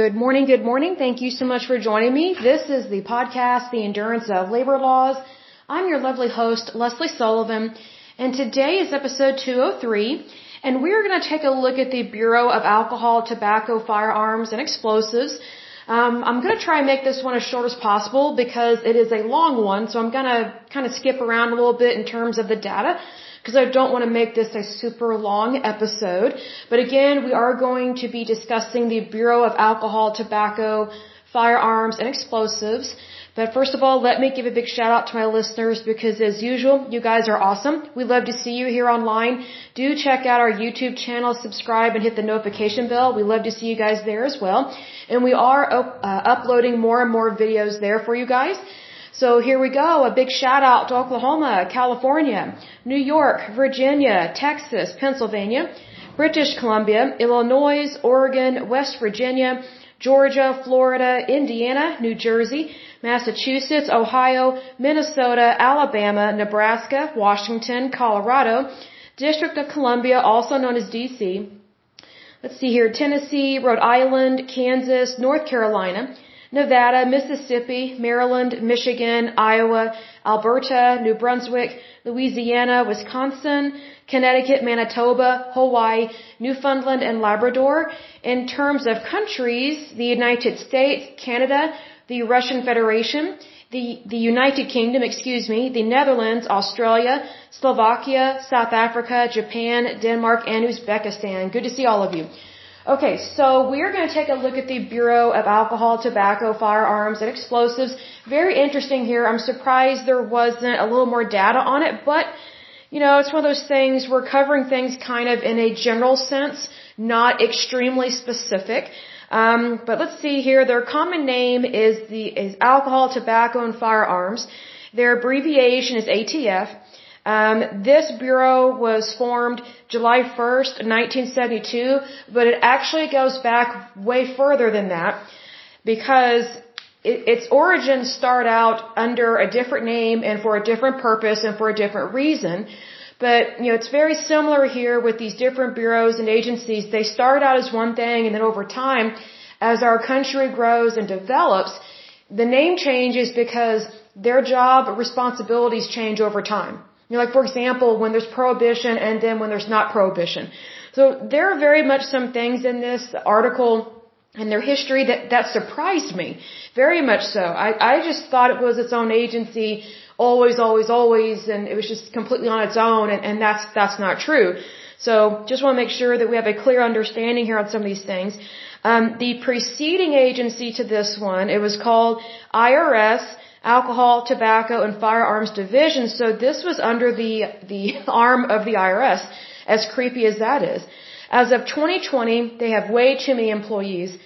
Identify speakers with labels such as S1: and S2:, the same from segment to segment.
S1: Good morning, good morning. Thank you so much for joining me. This is the podcast, The Endurance of Labor Laws. I'm your lovely host, Lesley Sullivan, and today is episode 203, and we're going to take a look at the Bureau of Alcohol, Tobacco, Firearms, and Explosives. Um, I'm going to try and make this one as short as possible because it is a long one, so I'm going to kind of skip around a little bit in terms of the data because I don't want to make this a super long episode. But again, we are going to be discussing the Bureau of Alcohol, Tobacco, Firearms, and Explosives. But first of all, let me give a big shout out to my listeners because as usual, you guys are awesome. We love to see you here online. Do check out our YouTube channel, subscribe, and hit the notification bell. We love to see you guys there as well. And we are uh, uploading more and more videos there for you guys. So here we go. A big shout out to Oklahoma, California, New York, Virginia, Texas, Pennsylvania, British Columbia, Illinois, Oregon, West Virginia, Georgia, Florida, Indiana, New Jersey, Massachusetts, Ohio, Minnesota, Alabama, Nebraska, Washington, Colorado, District of Columbia, also known as DC. Let's see here, Tennessee, Rhode Island, Kansas, North Carolina, Nevada, Mississippi, Maryland, Michigan, Iowa, Alberta, New Brunswick, Louisiana, Wisconsin, Connecticut, Manitoba, Hawaii, Newfoundland, and Labrador. In terms of countries, the United States, Canada, the Russian Federation, the, the United Kingdom, excuse me, the Netherlands, Australia, Slovakia, South Africa, Japan, Denmark, and Uzbekistan. Good to see all of you. Okay, so we're going to take a look at the Bureau of Alcohol, Tobacco, Firearms, and Explosives. Very interesting here. I'm surprised there wasn't a little more data on it, but you know, it's one of those things we're covering things kind of in a general sense, not extremely specific. Um, but let's see here. Their common name is the is alcohol, tobacco, and firearms. Their abbreviation is ATF. Um, this bureau was formed July 1st, 1972, but it actually goes back way further than that because it, its origins start out under a different name and for a different purpose and for a different reason. But, you know, it's very similar here with these different bureaus and agencies. They start out as one thing and then over time, as our country grows and develops, the name changes because their job responsibilities change over time. You know, like for example, when there's prohibition and then when there's not prohibition. So there are very much some things in this article and their history that, that surprised me. Very much so. I, I just thought it was its own agency, always, always, always, and it was just completely on its own, and, and that's, that's not true. So just want to make sure that we have a clear understanding here on some of these things. Um, the preceding agency to this one, it was called IRS, Alcohol, Tobacco, and Firearms Division. So this was under the, the arm of the IRS, as creepy as that is. As of 2020, they have way too many employees.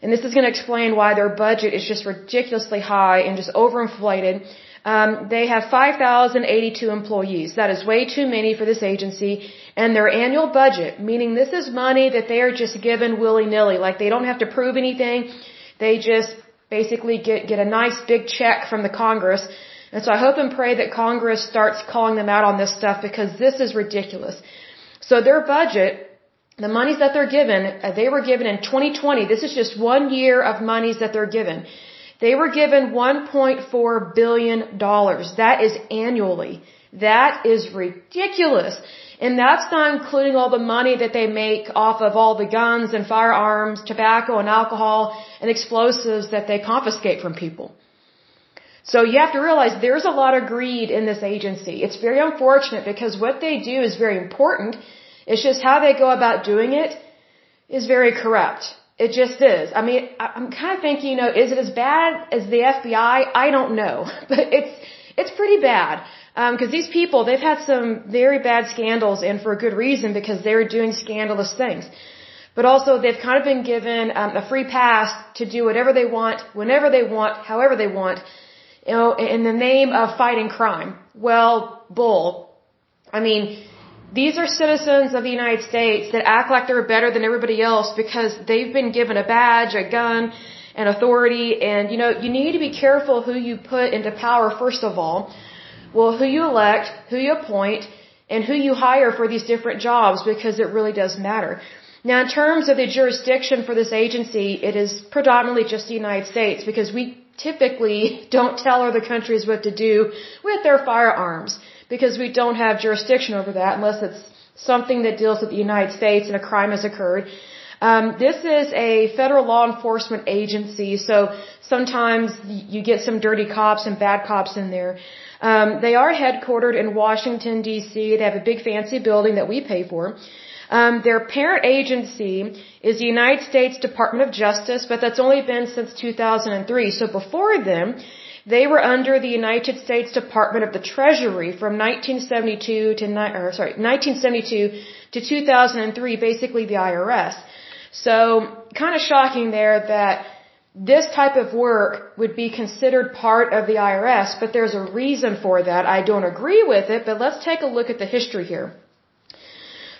S1: And this is going to explain why their budget is just ridiculously high and just overinflated. Um, they have 5,082 employees. That is way too many for this agency. And their annual budget, meaning this is money that they are just given willy-nilly. Like they don't have to prove anything. They just basically get, get a nice big check from the Congress. And so I hope and pray that Congress starts calling them out on this stuff because this is ridiculous. So their budget, the monies that they're given, uh, they were given in 2020. This is just one year of monies that they're given. They were given 1.4 billion dollars. That is annually. That is ridiculous. And that's not including all the money that they make off of all the guns and firearms, tobacco and alcohol and explosives that they confiscate from people. So you have to realize there's a lot of greed in this agency. It's very unfortunate because what they do is very important. It's just how they go about doing it is very corrupt. It just is. I mean, I'm kind of thinking, you know, is it as bad as the FBI? I don't know, but it's, it's pretty bad. Because um, these people, they've had some very bad scandals, and for a good reason, because they're doing scandalous things. But also, they've kind of been given um, a free pass to do whatever they want, whenever they want, however they want, you know, in the name of fighting crime. Well, bull. I mean, these are citizens of the United States that act like they're better than everybody else because they've been given a badge, a gun, and authority. And, you know, you need to be careful who you put into power, first of all well, who you elect, who you appoint, and who you hire for these different jobs because it really does matter. Now, in terms of the jurisdiction for this agency, it is predominantly just the United States because we typically don't tell other countries what to do with their firearms because we don't have jurisdiction over that unless it's something that deals with the United States and a crime has occurred. Um, this is a federal law enforcement agency, so sometimes you get some dirty cops and bad cops in there. Um, they are headquartered in Washington D.C. They have a big fancy building that we pay for. Um, their parent agency is the United States Department of Justice, but that's only been since 2003. So before them, they were under the United States Department of the Treasury from 1972 to or sorry 1972 to 2003, basically the IRS. So kind of shocking there that this type of work would be considered part of the IRS, but there's a reason for that. I don't agree with it, but let's take a look at the history here.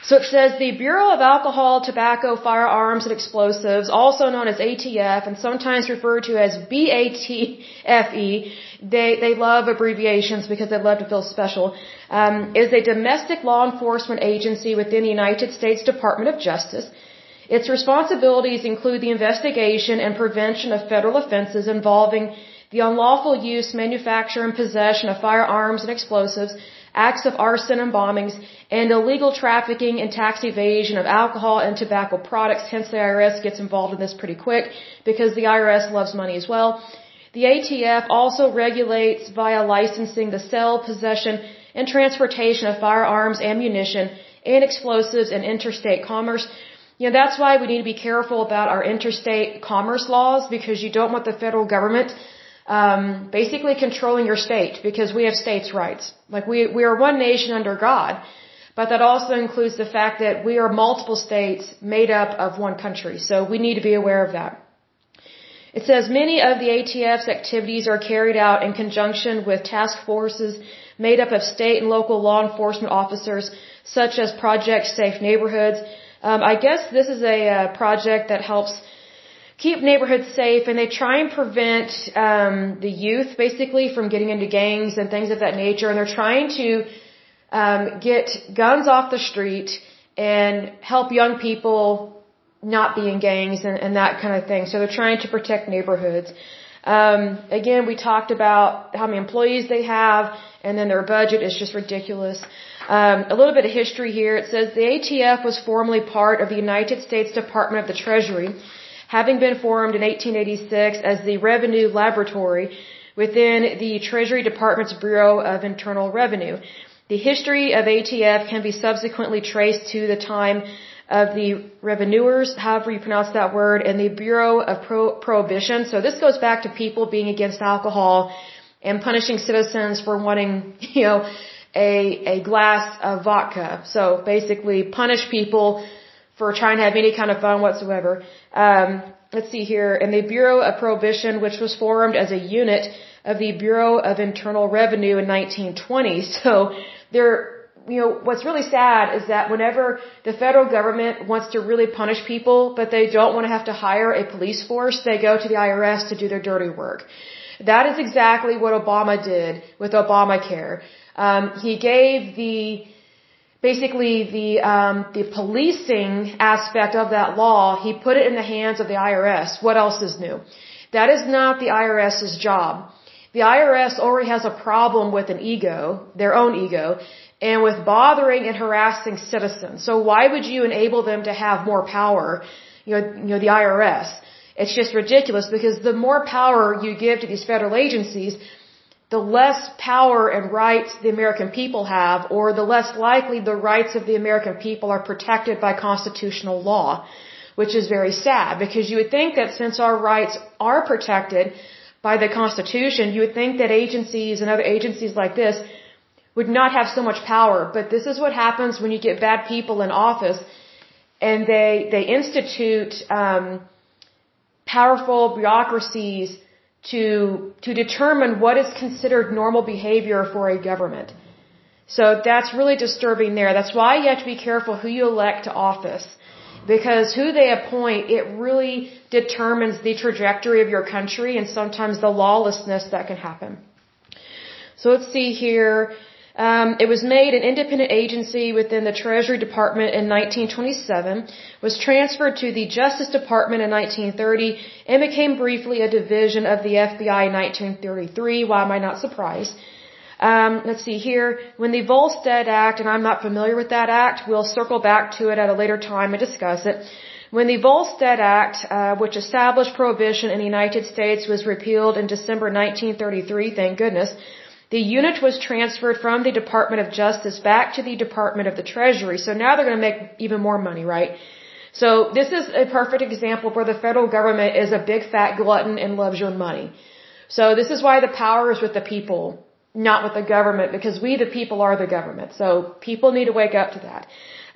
S1: So it says the Bureau of Alcohol, Tobacco, Firearms, and Explosives, also known as ATF and sometimes referred to as BATFE, they, they love abbreviations because they love to feel special, um, is a domestic law enforcement agency within the United States Department of Justice. Its responsibilities include the investigation and prevention of federal offenses involving the unlawful use, manufacture, and possession of firearms and explosives, acts of arson and bombings, and illegal trafficking and tax evasion of alcohol and tobacco products. Hence, the IRS gets involved in this pretty quick because the IRS loves money as well. The ATF also regulates via licensing the sale, possession, and transportation of firearms, ammunition, and explosives in interstate commerce. You know, that's why we need to be careful about our interstate commerce laws because you don't want the federal government um, basically controlling your state because we have states' rights. Like we we are one nation under God, but that also includes the fact that we are multiple states made up of one country. So we need to be aware of that. It says many of the ATF's activities are carried out in conjunction with task forces made up of state and local law enforcement officers, such as Project Safe Neighborhoods. Um, I guess this is a uh, project that helps keep neighborhoods safe, and they try and prevent um, the youth basically from getting into gangs and things of that nature. And they're trying to um, get guns off the street and help young people not be in gangs and, and that kind of thing. So they're trying to protect neighborhoods. Um, again, we talked about how many employees they have, and then their budget is just ridiculous. Um, a little bit of history here. It says the ATF was formerly part of the United States Department of the Treasury, having been formed in 1886 as the Revenue Laboratory within the Treasury Department's Bureau of Internal Revenue. The history of ATF can be subsequently traced to the time of the revenuers, however you pronounce that word, and the Bureau of Pro- Prohibition. So this goes back to people being against alcohol and punishing citizens for wanting, you know, a, a glass of vodka. So basically punish people for trying to have any kind of fun whatsoever. Um, let's see here. And the Bureau of Prohibition, which was formed as a unit of the Bureau of Internal Revenue in 1920. So there you know, what's really sad is that whenever the federal government wants to really punish people, but they don't want to have to hire a police force, they go to the IRS to do their dirty work. That is exactly what Obama did with Obamacare. Um, he gave the basically the um, the policing aspect of that law. He put it in the hands of the IRS. What else is new? That is not the IRS's job. The IRS already has a problem with an ego, their own ego, and with bothering and harassing citizens. So why would you enable them to have more power? You know, you know, the IRS. It's just ridiculous because the more power you give to these federal agencies, the less power and rights the American people have, or the less likely the rights of the American people are protected by constitutional law, which is very sad because you would think that since our rights are protected by the Constitution, you would think that agencies and other agencies like this would not have so much power. But this is what happens when you get bad people in office and they, they institute, um, powerful bureaucracies to, to determine what is considered normal behavior for a government. So that's really disturbing there. That's why you have to be careful who you elect to office. Because who they appoint, it really determines the trajectory of your country and sometimes the lawlessness that can happen. So let's see here. Um, it was made an independent agency within the Treasury Department in 1927, was transferred to the Justice Department in 1930, and became briefly a division of the FBI in 1933. Why am I not surprised? Um, let's see here. When the Volstead Act, and I'm not familiar with that act, we'll circle back to it at a later time and discuss it. When the Volstead Act, uh, which established prohibition in the United States, was repealed in December 1933, thank goodness, the unit was transferred from the Department of Justice back to the Department of the Treasury. So now they're going to make even more money, right? So this is a perfect example where the federal government is a big fat glutton and loves your money. So this is why the power is with the people, not with the government, because we the people are the government. So people need to wake up to that.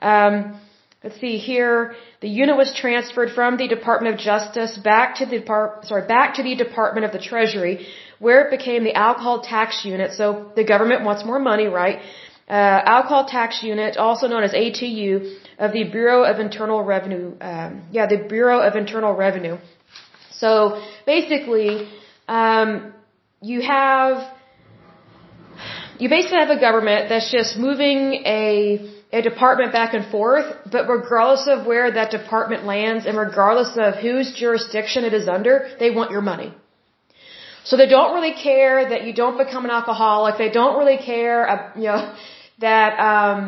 S1: Um, let's see here. The unit was transferred from the Department of Justice back to the Depart- sorry back to the Department of the Treasury, where it became the alcohol tax unit. So the government wants more money, right? Uh, alcohol tax unit, also known as ATU, of the Bureau of Internal Revenue. Um, yeah, the Bureau of Internal Revenue. So basically, um, you have you basically have a government that's just moving a a department back and forth, but regardless of where that department lands and regardless of whose jurisdiction it is under, they want your money. So they don't really care that you don't become an alcoholic. They don't really care, uh, you know, that um,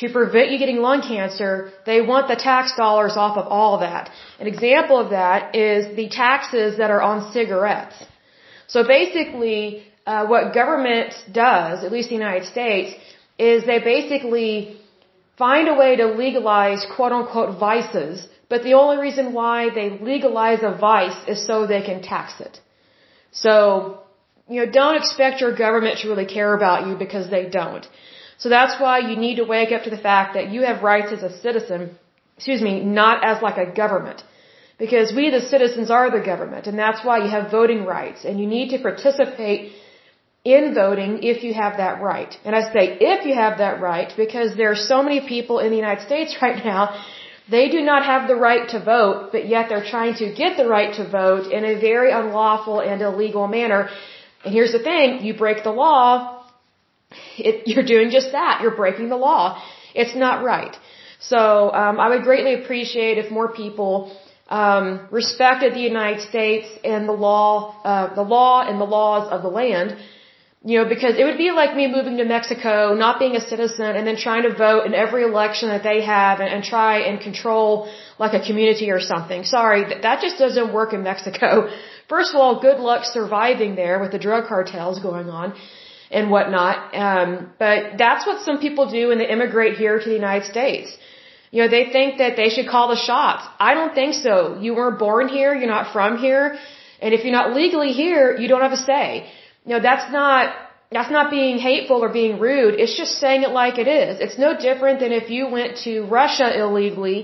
S1: to prevent you getting lung cancer, they want the tax dollars off of all of that. An example of that is the taxes that are on cigarettes. So basically, uh, what government does, at least the United States, is they basically find a way to legalize quote unquote vices, but the only reason why they legalize a vice is so they can tax it. So, you know, don't expect your government to really care about you because they don't. So that's why you need to wake up to the fact that you have rights as a citizen, excuse me, not as like a government. Because we the citizens are the government and that's why you have voting rights and you need to participate in voting if you have that right. And I say if you have that right because there are so many people in the United States right now they do not have the right to vote, but yet they're trying to get the right to vote in a very unlawful and illegal manner. And here's the thing, you break the law, it, you're doing just that. You're breaking the law. It's not right. So um, I would greatly appreciate if more people um, respected the United States and the law, uh, the law and the laws of the land you know, because it would be like me moving to Mexico, not being a citizen, and then trying to vote in every election that they have and, and try and control like a community or something. Sorry, that, that just doesn't work in Mexico. First of all, good luck surviving there with the drug cartels going on and whatnot. Um, but that's what some people do when they immigrate here to the United States. You know, they think that they should call the shots. I don't think so. You weren't born here. You're not from here. And if you're not legally here, you don't have a say. You know, that's not, that's not being hateful or being rude. It's just saying it like it is. It's no different than if you went to Russia illegally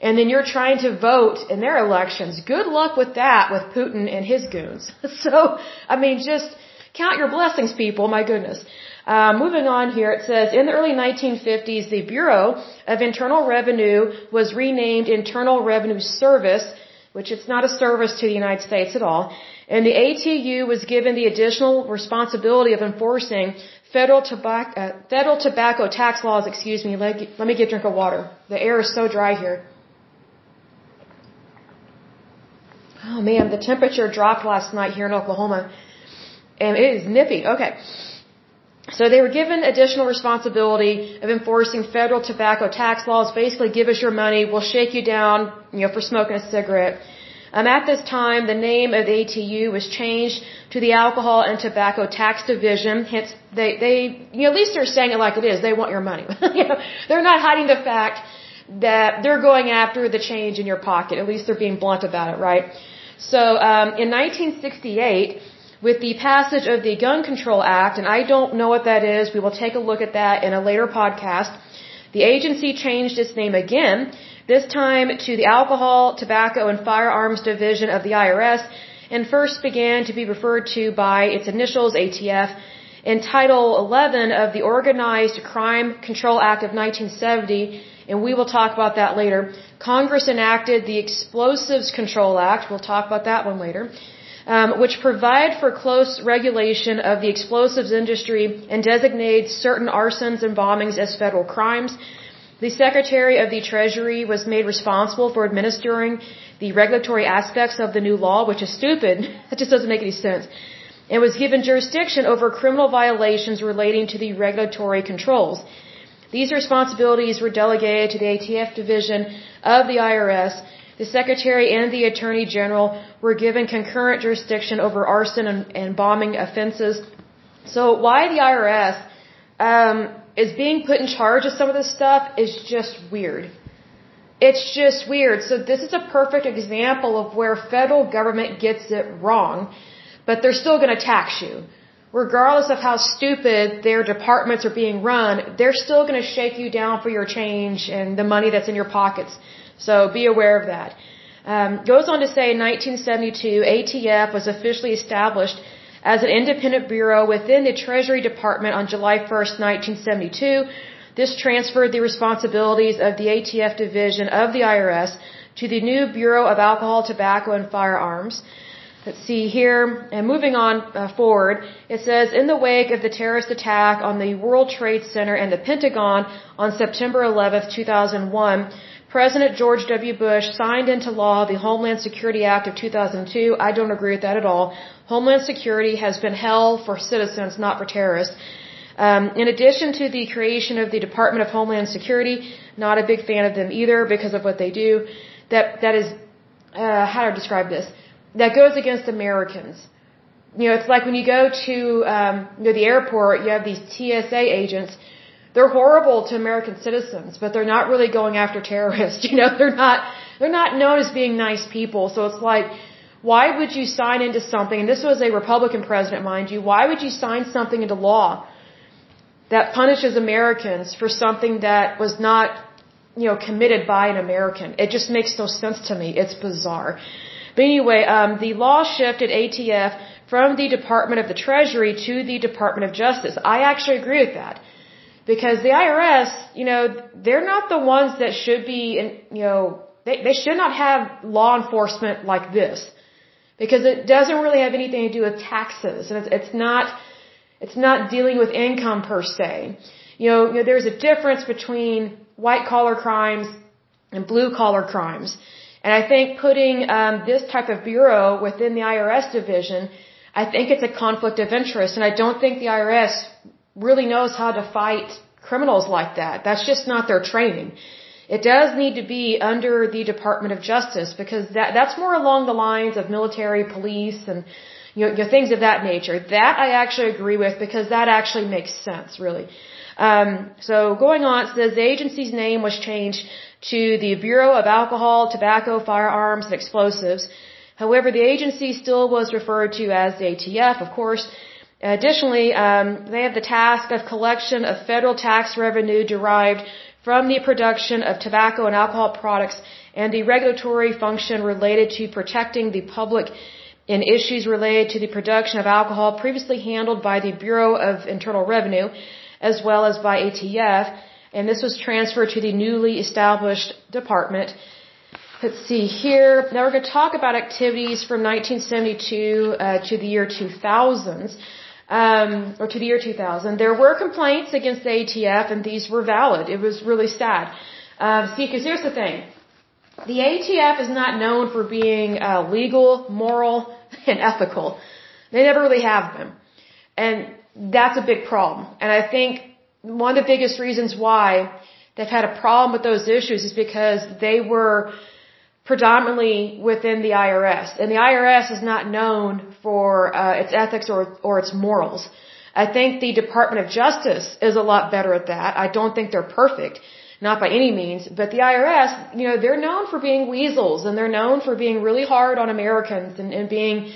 S1: and then you're trying to vote in their elections. Good luck with that with Putin and his goons. So, I mean, just count your blessings, people. My goodness. Uh, moving on here, it says in the early 1950s, the Bureau of Internal Revenue was renamed Internal Revenue Service, which it's not a service to the United States at all. And the ATU was given the additional responsibility of enforcing federal tobacco, uh, federal tobacco tax laws, excuse me. Let, let me get a drink of water. The air is so dry here. Oh man, the temperature dropped last night here in Oklahoma. And it is nippy. Okay. So they were given additional responsibility of enforcing federal tobacco tax laws. Basically, give us your money, we'll shake you down, you know, for smoking a cigarette. Um, at this time, the name of the ATU was changed to the Alcohol and Tobacco Tax Division. Hence, they, they, you know, at least they're saying it like it is. They want your money. you know, they're not hiding the fact that they're going after the change in your pocket. At least they're being blunt about it, right? So, um, in 1968, with the passage of the Gun Control Act, and I don't know what that is, we will take a look at that in a later podcast. The agency changed its name again this time to the Alcohol, Tobacco, and Firearms Division of the IRS, and first began to be referred to by its initials, ATF, in Title 11 of the Organized Crime Control Act of 1970, and we will talk about that later. Congress enacted the Explosives Control Act, we'll talk about that one later. um, which provide for close regulation of the explosives industry and designate certain arsons and bombings as federal crimes. The Secretary of the Treasury was made responsible for administering the regulatory aspects of the new law, which is stupid. That just doesn't make any sense. And was given jurisdiction over criminal violations relating to the regulatory controls. These responsibilities were delegated to the ATF division of the IRS the Secretary and the Attorney General were given concurrent jurisdiction over arson and, and bombing offenses. So why the IRS um, is being put in charge of some of this stuff is just weird. It's just weird. So this is a perfect example of where federal government gets it wrong, but they're still going to tax you. Regardless of how stupid their departments are being run, they're still going to shake you down for your change and the money that's in your pockets. So be aware of that. Um, goes on to say in 1972, ATF was officially established as an independent bureau within the Treasury Department on July 1st, 1972. This transferred the responsibilities of the ATF division of the IRS to the new Bureau of Alcohol, Tobacco, and Firearms. Let's see here, and moving on uh, forward, it says, in the wake of the terrorist attack on the World Trade Center and the Pentagon on September 11th, 2001, President George W. Bush signed into law the Homeland Security Act of 2002. I don't agree with that at all. Homeland Security has been hell for citizens, not for terrorists. Um, in addition to the creation of the Department of Homeland Security, not a big fan of them either because of what they do. That that is uh, how to describe this. That goes against Americans. You know, it's like when you go to um, you know, the airport, you have these TSA agents they're horrible to American citizens, but they're not really going after terrorists. You know, they're not, they're not known as being nice people. So it's like, why would you sign into something, and this was a Republican president, mind you, why would you sign something into law that punishes Americans for something that was not, you know, committed by an American? It just makes no sense to me. It's bizarre. But anyway, um, the law shifted ATF from the Department of the Treasury to the Department of Justice. I actually agree with that. Because the IRS, you know, they're not the ones that should be, in, you know, they, they should not have law enforcement like this. Because it doesn't really have anything to do with taxes. And it's, it's not, it's not dealing with income per se. You know, you know there's a difference between white collar crimes and blue collar crimes. And I think putting um, this type of bureau within the IRS division, I think it's a conflict of interest. And I don't think the IRS really knows how to fight criminals like that. That's just not their training. It does need to be under the Department of Justice because that that's more along the lines of military, police, and you know, you know things of that nature. That I actually agree with because that actually makes sense, really. Um, so going on, it says the agency's name was changed to the Bureau of Alcohol, Tobacco, Firearms, and Explosives. However, the agency still was referred to as the ATF, of course, Additionally, um, they have the task of collection of federal tax revenue derived from the production of tobacco and alcohol products and the regulatory function related to protecting the public in issues related to the production of alcohol previously handled by the Bureau of Internal Revenue as well as by ATF and this was transferred to the newly established department. Let's see here. Now we're going to talk about activities from 1972 uh, to the year 2000s um, or to the year 2000, there were complaints against the ATF, and these were valid. It was really sad. Um, see, because here's the thing: the ATF is not known for being uh, legal, moral, and ethical. They never really have been, and that's a big problem. And I think one of the biggest reasons why they've had a problem with those issues is because they were predominantly within the IRS. And the IRS is not known for uh, its ethics or, or its morals. I think the Department of Justice is a lot better at that. I don't think they're perfect, not by any means, but the IRS, you know, they're known for being weasels and they're known for being really hard on Americans and, and being,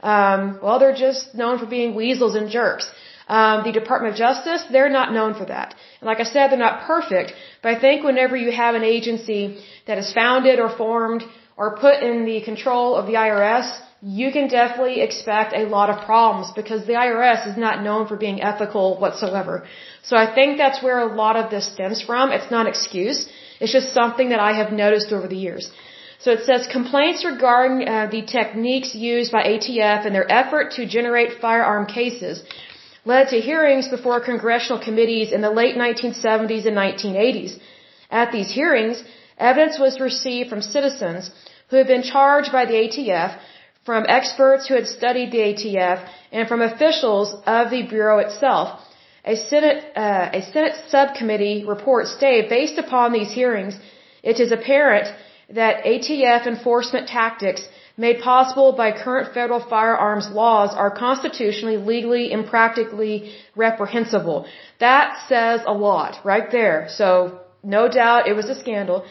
S1: um, well, they're just known for being weasels and jerks. Um, the Department of Justice, they're not known for that. And like I said, they're not perfect, but I think whenever you have an agency that is founded or formed or put in the control of the IRS, you can definitely expect a lot of problems because the IRS is not known for being ethical whatsoever. So I think that's where a lot of this stems from. It's not an excuse. It's just something that I have noticed over the years. So it says complaints regarding uh, the techniques used by ATF and their effort to generate firearm cases led to hearings before congressional committees in the late 1970s and 1980s. At these hearings, evidence was received from citizens who had been charged by the ATF, from experts who had studied the ATF, and from officials of the Bureau itself. A Senate, uh, a Senate subcommittee report stated, based upon these hearings, it is apparent that ATF enforcement tactics made possible by current federal firearms laws are constitutionally, legally, and practically reprehensible. That says a lot right there. So, no doubt it was a scandal.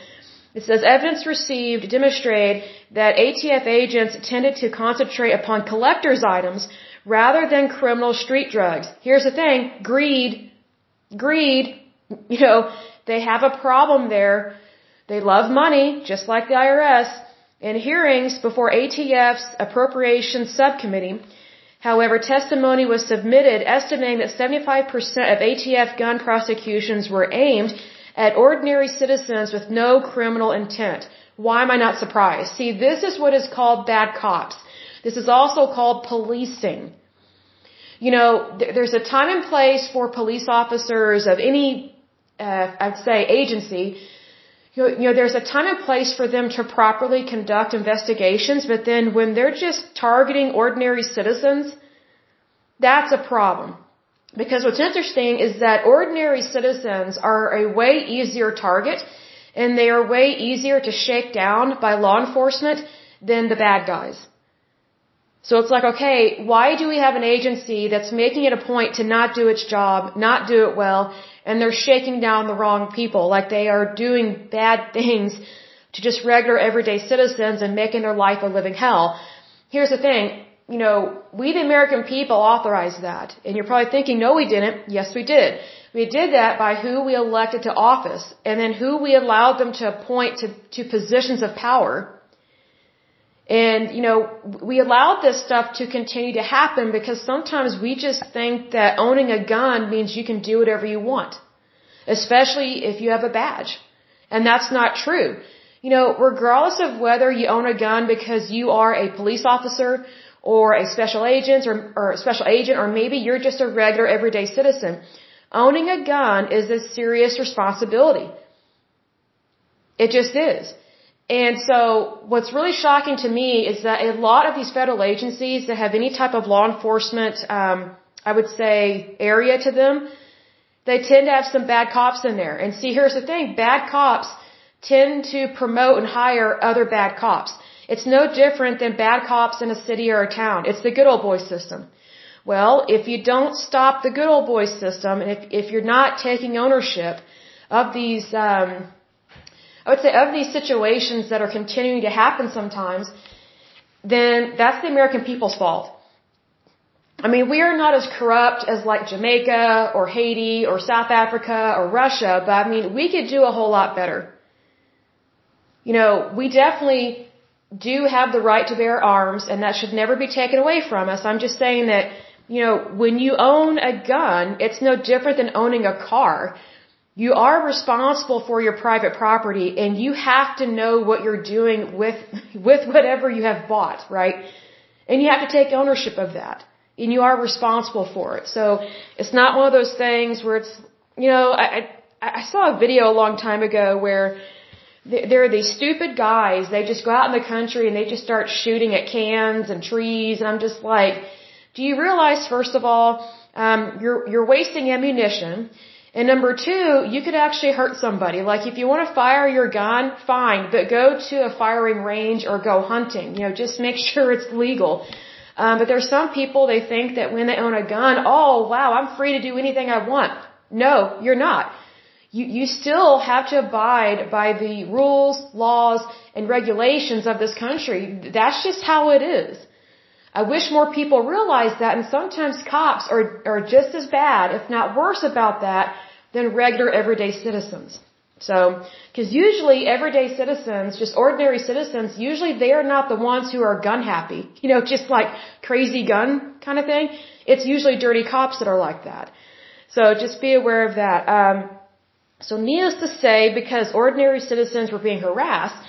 S1: It says evidence received demonstrated that ATF agents tended to concentrate upon collector's items rather than criminal street drugs. Here's the thing, greed, greed, you know, they have a problem there they love money, just like the IRS. In hearings before ATF's Appropriations Subcommittee, however, testimony was submitted estimating that 75% of ATF gun prosecutions were aimed at ordinary citizens with no criminal intent. Why am I not surprised? See, this is what is called bad cops. This is also called policing. You know, there's a time and place for police officers of any, uh, I'd say, agency you know, there's a time and place for them to properly conduct investigations, but then when they're just targeting ordinary citizens, that's a problem. Because what's interesting is that ordinary citizens are a way easier target and they are way easier to shake down by law enforcement than the bad guys. So it's like, okay, why do we have an agency that's making it a point to not do its job, not do it well, and they're shaking down the wrong people, like they are doing bad things to just regular everyday citizens and making their life a living hell. Here's the thing, you know, we the American people authorized that. And you're probably thinking, no we didn't. Yes we did. We did that by who we elected to office and then who we allowed them to appoint to, to positions of power and, you know, we allowed this stuff to continue to happen because sometimes we just think that owning a gun means you can do whatever you want. Especially if you have a badge. And that's not true. You know, regardless of whether you own a gun because you are a police officer or a special agent or, or a special agent or maybe you're just a regular everyday citizen, owning a gun is a serious responsibility. It just is. And so what's really shocking to me is that a lot of these federal agencies that have any type of law enforcement, um, I would say, area to them, they tend to have some bad cops in there. And see, here's the thing, bad cops tend to promote and hire other bad cops. It's no different than bad cops in a city or a town. It's the good old boy system. Well, if you don't stop the good old boy system, and if, if you're not taking ownership of these, um, I would say of these situations that are continuing to happen sometimes, then that's the American people's fault. I mean, we are not as corrupt as like Jamaica or Haiti or South Africa or Russia, but I mean, we could do a whole lot better. You know, we definitely do have the right to bear arms and that should never be taken away from us. I'm just saying that, you know, when you own a gun, it's no different than owning a car. You are responsible for your private property and you have to know what you're doing with, with whatever you have bought, right? And you have to take ownership of that. And you are responsible for it. So it's not one of those things where it's, you know, I, I, I saw a video a long time ago where there are these stupid guys, they just go out in the country and they just start shooting at cans and trees and I'm just like, do you realize first of all, um, you're, you're wasting ammunition and number two, you could actually hurt somebody. Like if you want to fire your gun, fine, but go to a firing range or go hunting. You know, just make sure it's legal. Um, but there's some people they think that when they own a gun, oh wow, I'm free to do anything I want. No, you're not. You you still have to abide by the rules, laws, and regulations of this country. That's just how it is. I wish more people realize that, and sometimes cops are are just as bad, if not worse, about that than regular everyday citizens. So, because usually everyday citizens, just ordinary citizens, usually they are not the ones who are gun happy. You know, just like crazy gun kind of thing. It's usually dirty cops that are like that. So just be aware of that. Um, so needless to say, because ordinary citizens were being harassed,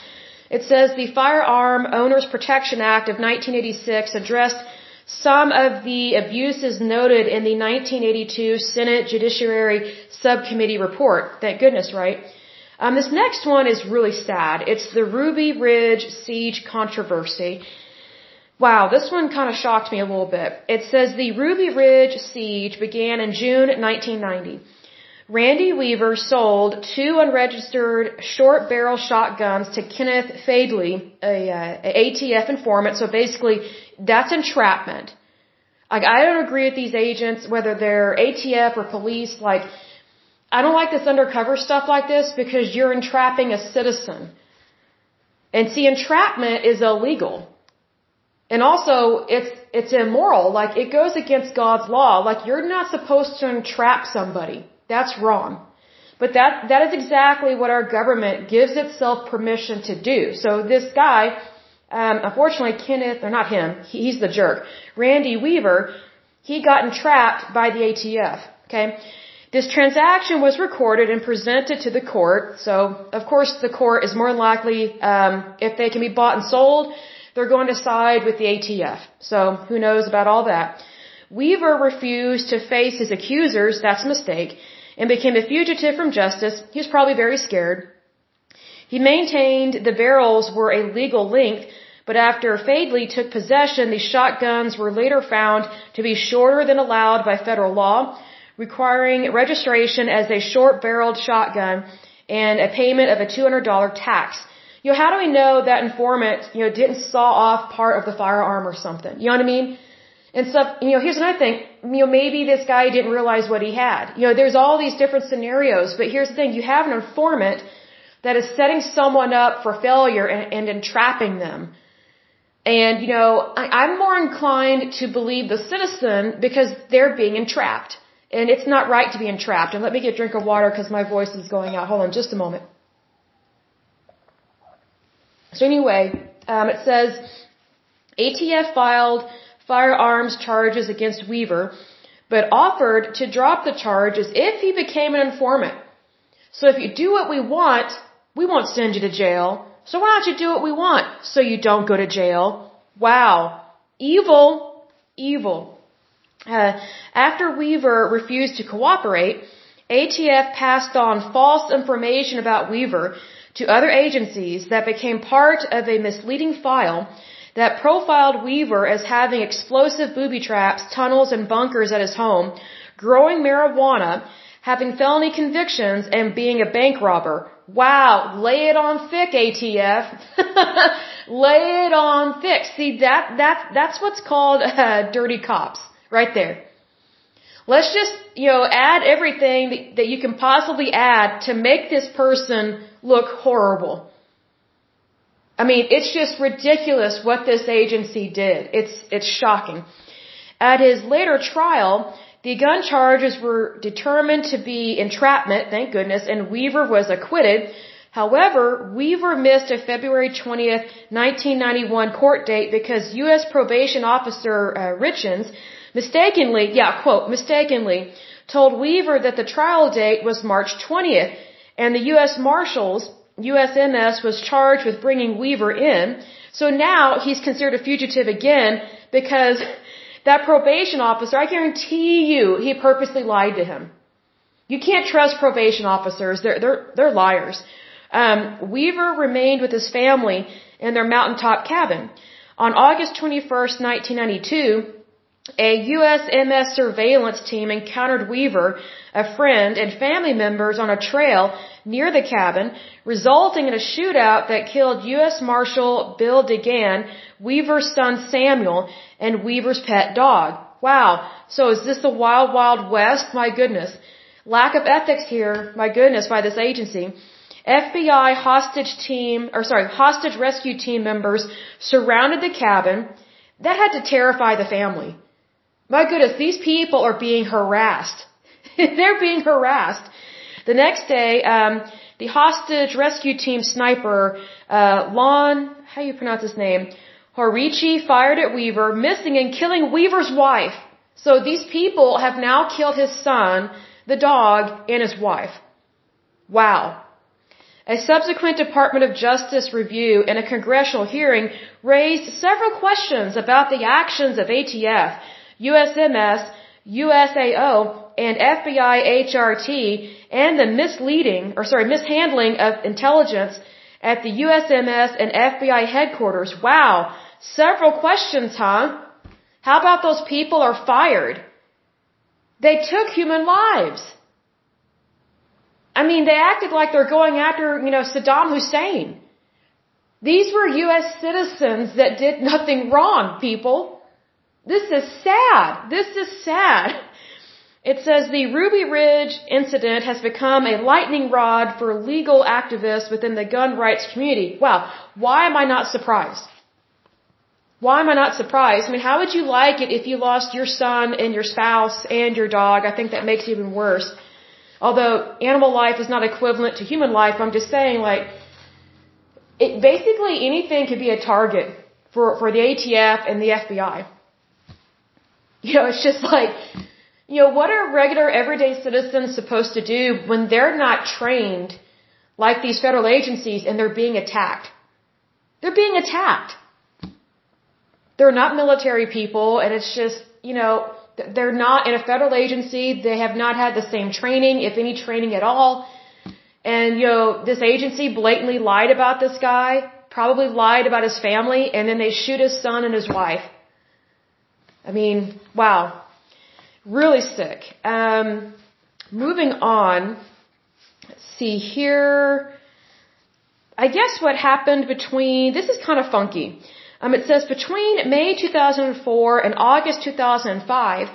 S1: It says the Firearm Owners Protection Act of 1986 addressed some of the abuses noted in the 1982 Senate Judiciary Subcommittee report. Thank goodness, right? Um, this next one is really sad. It's the Ruby Ridge siege controversy. Wow, this one kind of shocked me a little bit. It says the Ruby Ridge siege began in June 1990. Randy Weaver sold two unregistered short barrel shotguns to Kenneth Fadeley, a, uh, ATF informant. So basically, that's entrapment. Like, I don't agree with these agents, whether they're ATF or police. Like, I don't like this undercover stuff like this because you're entrapping a citizen. And see, entrapment is illegal. And also, it's, it's immoral. Like, it goes against God's law. Like, you're not supposed to entrap somebody. That's wrong. But that, that is exactly what our government gives itself permission to do. So this guy, um, unfortunately, Kenneth, or not him, he's the jerk. Randy Weaver, he got entrapped by the ATF. Okay? This transaction was recorded and presented to the court. So, of course, the court is more likely, um, if they can be bought and sold, they're going to side with the ATF. So who knows about all that. Weaver refused to face his accusers, that's a mistake, and became a fugitive from justice. He was probably very scared. He maintained the barrels were a legal length, but after Fadeley took possession, the shotguns were later found to be shorter than allowed by federal law, requiring registration as a short-barreled shotgun and a payment of a $200 tax. You know, how do we know that informant, you know, didn't saw off part of the firearm or something? You know what I mean? And stuff, you know, here's another thing. You know, maybe this guy didn't realize what he had. You know, there's all these different scenarios, but here's the thing. You have an informant that is setting someone up for failure and, and entrapping them. And, you know, I, I'm more inclined to believe the citizen because they're being entrapped. And it's not right to be entrapped. And let me get a drink of water because my voice is going out. Hold on just a moment. So anyway, um, it says ATF filed firearms charges against Weaver, but offered to drop the charges if he became an informant. So if you do what we want, we won't send you to jail. So why don't you do what we want so you don't go to jail? Wow. Evil. Evil. Uh, after Weaver refused to cooperate, ATF passed on false information about Weaver to other agencies that became part of a misleading file that profiled Weaver as having explosive booby traps, tunnels, and bunkers at his home, growing marijuana, having felony convictions, and being a bank robber. Wow, lay it on thick, ATF. lay it on thick. See, that, that, that's what's called uh, dirty cops, right there. Let's just, you know, add everything that, that you can possibly add to make this person look horrible. I mean, it's just ridiculous what this agency did. It's, it's shocking. At his later trial, the gun charges were determined to be entrapment, thank goodness, and Weaver was acquitted. However, Weaver missed a February 20th, 1991 court date because U.S. probation officer uh, Richins mistakenly, yeah, quote, mistakenly told Weaver that the trial date was March 20th and the U.S. Marshals, USMS, was charged with bringing Weaver in. So now he's considered a fugitive again because that probation officer, I guarantee you, he purposely lied to him. You can't trust probation officers. They're, they're, they're liars. Um, Weaver remained with his family in their mountaintop cabin. On August 21st, 1992, a USMS surveillance team encountered Weaver, a friend, and family members on a trail near the cabin, resulting in a shootout that killed U.S. Marshal Bill Degan, Weaver's son Samuel, and Weaver's pet dog. Wow. So is this the wild, wild west? My goodness. Lack of ethics here, my goodness, by this agency. FBI hostage team, or sorry, hostage rescue team members surrounded the cabin. That had to terrify the family. My goodness, these people are being harassed. They're being harassed. The next day, um, the hostage rescue team sniper, uh, Lon, how do you pronounce his name? Horiuchi fired at Weaver, missing and killing Weaver's wife. So these people have now killed his son, the dog, and his wife. Wow. A subsequent Department of Justice review and a congressional hearing raised several questions about the actions of ATF, USMS, USAO, and FBI HRT and the misleading, or sorry, mishandling of intelligence at the USMS and FBI headquarters. Wow. Several questions, huh? How about those people are fired? They took human lives. I mean, they acted like they're going after, you know, Saddam Hussein. These were U.S. citizens that did nothing wrong, people. This is sad. This is sad. It says the Ruby Ridge incident has become a lightning rod for legal activists within the gun rights community. Wow. Why am I not surprised? Why am I not surprised? I mean, how would you like it if you lost your son and your spouse and your dog? I think that makes it even worse. Although animal life is not equivalent to human life, I'm just saying like, it basically anything could be a target for, for the ATF and the FBI. You know, it's just like, you know, what are regular everyday citizens supposed to do when they're not trained like these federal agencies and they're being attacked? They're being attacked. They're not military people and it's just, you know, they're not in a federal agency. They have not had the same training, if any training at all. And, you know, this agency blatantly lied about this guy, probably lied about his family, and then they shoot his son and his wife. I mean, wow. Really sick. Um, moving on. Let's see here. I guess what happened between, this is kind of funky. Um, it says between May 2004 and August 2005,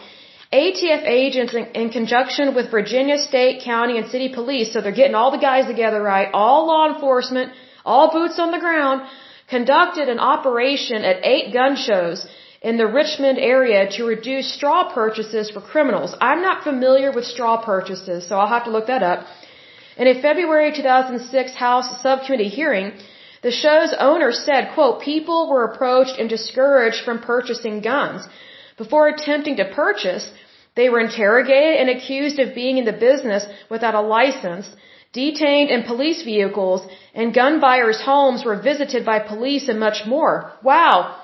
S1: ATF agents in, in, conjunction with Virginia State, County, and City Police, so they're getting all the guys together, right? All law enforcement, all boots on the ground, conducted an operation at eight gun shows in the Richmond area to reduce straw purchases for criminals. I'm not familiar with straw purchases, so I'll have to look that up. In a February 2006 House subcommittee hearing, the show's owner said, quote, people were approached and discouraged from purchasing guns. Before attempting to purchase, they were interrogated and accused of being in the business without a license, detained in police vehicles, and gun buyers' homes were visited by police and much more. Wow.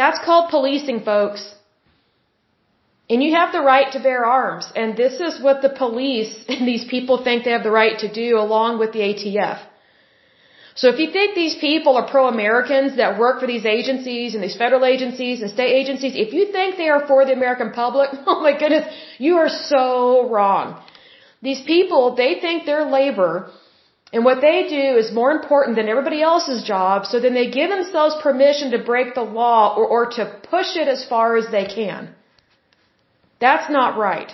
S1: That's called policing, folks. And you have the right to bear arms. And this is what the police and these people think they have the right to do along with the ATF. So if you think these people are pro-Americans that work for these agencies and these federal agencies and state agencies, if you think they are for the American public, oh my goodness, you are so wrong. These people, they think their labor and what they do is more important than everybody else's job, so then they give themselves permission to break the law or, or to push it as far as they can. That's not right.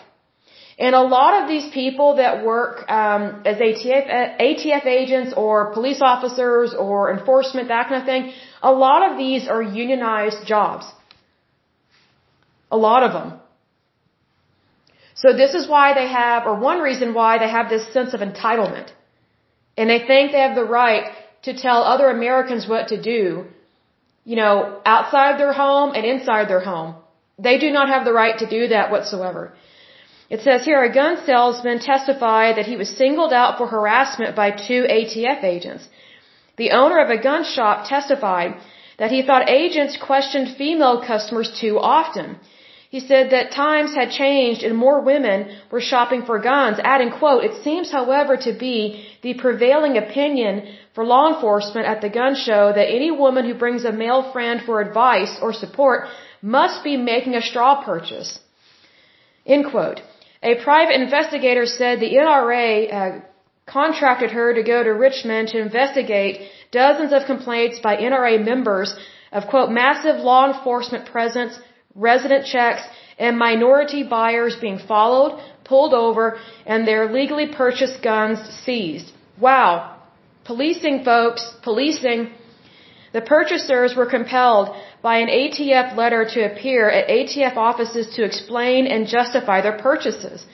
S1: And a lot of these people that work um, as ATF, ATF agents or police officers or enforcement, that kind of thing, a lot of these are unionized jobs. A lot of them. So this is why they have, or one reason why they have this sense of entitlement. And they think they have the right to tell other Americans what to do, you know, outside their home and inside their home. They do not have the right to do that whatsoever. It says here a gun salesman testified that he was singled out for harassment by two ATF agents. The owner of a gun shop testified that he thought agents questioned female customers too often. He said that times had changed and more women were shopping for guns, adding, quote, It seems, however, to be the prevailing opinion for law enforcement at the gun show that any woman who brings a male friend for advice or support must be making a straw purchase. End quote. A private investigator said the NRA uh, contracted her to go to Richmond to investigate dozens of complaints by NRA members of quote massive law enforcement presence, resident checks, and minority buyers being followed, pulled over, and their legally purchased guns seized. Wow. Policing, folks, policing. The purchasers were compelled by an ATF letter to appear at ATF offices to explain and justify their purchases.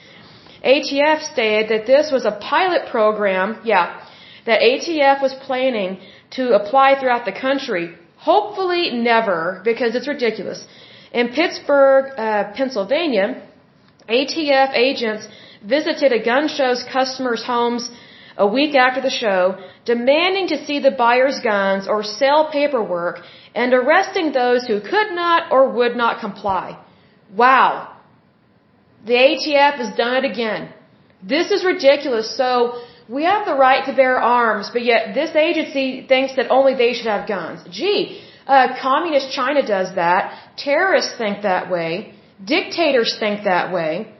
S1: ATF stated that this was a pilot program, yeah, that ATF was planning to apply throughout the country. Hopefully never, because it's ridiculous. In Pittsburgh, uh, Pennsylvania, ATF agents visited a gun show's customers' homes a week after the show, demanding to see the buyer's guns or sale paperwork and arresting those who could not or would not comply. Wow. The ATF has done it again. This is ridiculous. So, we have the right to bear arms, but yet this agency thinks that only they should have guns. Gee, uh, communist China does that. Terrorists think that way. Dictators think that way.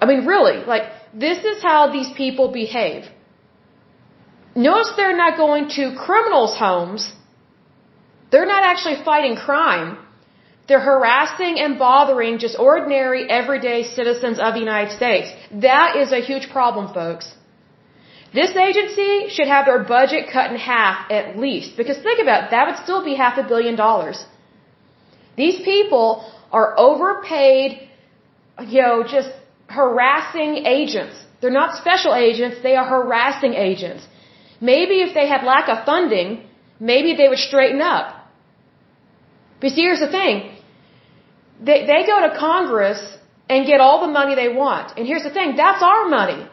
S1: I mean, really, like, this is how these people behave. Notice they're not going to criminals' homes. They're not actually fighting crime. They're harassing and bothering just ordinary, everyday citizens of the United States. That is a huge problem, folks. This agency should have their budget cut in half at least. Because think about it, that would still be half a billion dollars. These people are overpaid, you know, just harassing agents. They're not special agents, they are harassing agents. Maybe if they had lack of funding, maybe they would straighten up. But see, here's the thing. They, they go to Congress and get all the money they want. And here's the thing, that's our money.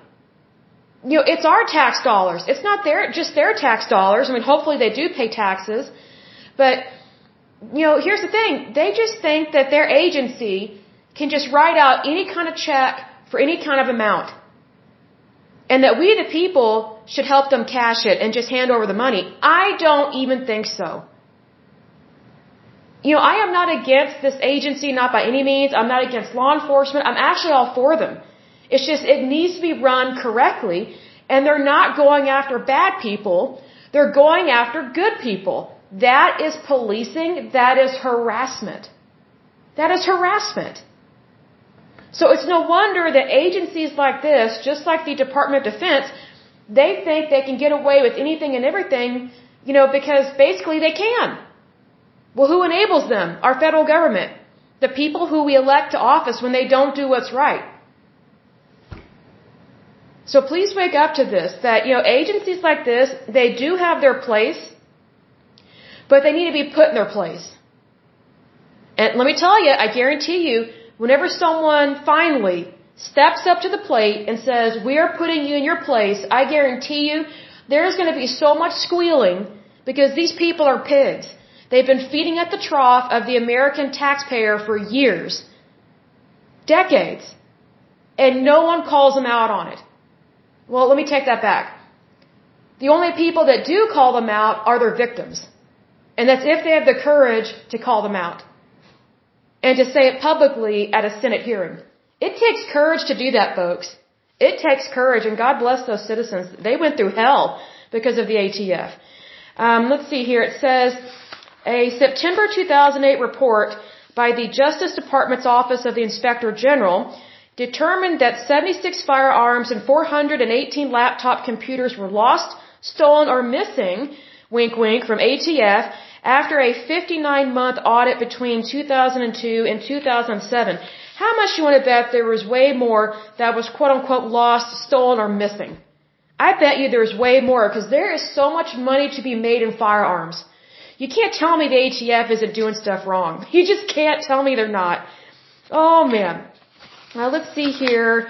S1: You know, it's our tax dollars. It's not their, just their tax dollars. I mean, hopefully they do pay taxes. But, you know, here's the thing. They just think that their agency can just write out any kind of check for any kind of amount. And that we, the people, should help them cash it and just hand over the money. I don't even think so. You know, I am not against this agency, not by any means. I'm not against law enforcement. I'm actually all for them. It's just, it needs to be run correctly. And they're not going after bad people. They're going after good people. That is policing. That is harassment. That is harassment. So it's no wonder that agencies like this, just like the Department of Defense, they think they can get away with anything and everything, you know, because basically they can. Well, who enables them? Our federal government. The people who we elect to office when they don't do what's right. So please wake up to this, that, you know, agencies like this, they do have their place, but they need to be put in their place. And let me tell you, I guarantee you, whenever someone finally steps up to the plate and says, we are putting you in your place, I guarantee you there's going to be so much squealing because these people are pigs. They've been feeding at the trough of the American taxpayer for years, decades, and no one calls them out on it. Well, let me take that back. The only people that do call them out are their victims. And that's if they have the courage to call them out and to say it publicly at a Senate hearing. It takes courage to do that, folks. It takes courage, and God bless those citizens. They went through hell because of the ATF. Um, let's see here. It says a September 2008 report by the Justice Department's Office of the Inspector General determined that 76 firearms and 418 laptop computers were lost, stolen, or missing, wink wink, from ATF after a 59 month audit between 2002 and 2007. How much you want to bet there was way more that was quote unquote lost, stolen, or missing? I bet you there's way more because there is so much money to be made in firearms. You can't tell me the ATF isn't doing stuff wrong. You just can't tell me they're not. Oh man. Now let's see here.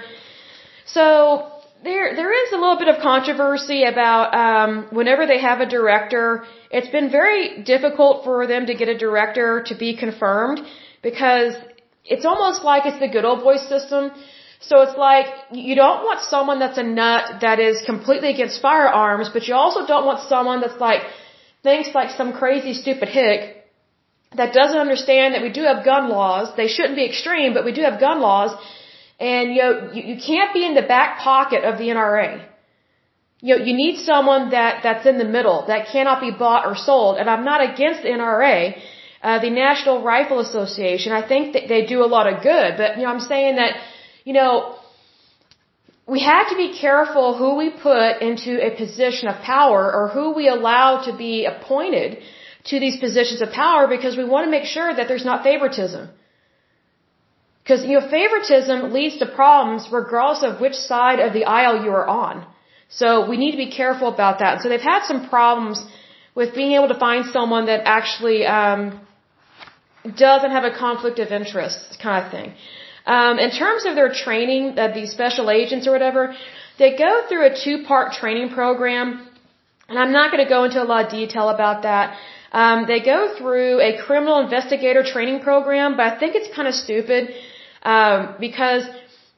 S1: So there there is a little bit of controversy about um, whenever they have a director. It's been very difficult for them to get a director to be confirmed because it's almost like it's the good old boy system. So it's like you don't want someone that's a nut that is completely against firearms, but you also don't want someone that's like thinks like some crazy stupid hick that doesn't understand that we do have gun laws. They shouldn't be extreme, but we do have gun laws and you know, you, you can't be in the back pocket of the NRA. You know, you need someone that, that's in the middle, that cannot be bought or sold. And I'm not against the NRA, uh, the National Rifle Association. I think that they do a lot of good, but you know, I'm saying that, you know, we have to be careful who we put into a position of power or who we allow to be appointed to these positions of power because we want to make sure that there's not favoritism. Because, you know, favoritism leads to problems regardless of which side of the aisle you are on. So we need to be careful about that. So they've had some problems with being able to find someone that actually um, doesn't have a conflict of interest kind of thing. Um, in terms of their training, uh, these special agents or whatever, They go through a two-part training program, and I'm not going to go into a lot of detail about that. Um, they go through a criminal investigator training program, but I think it's kind of stupid um, because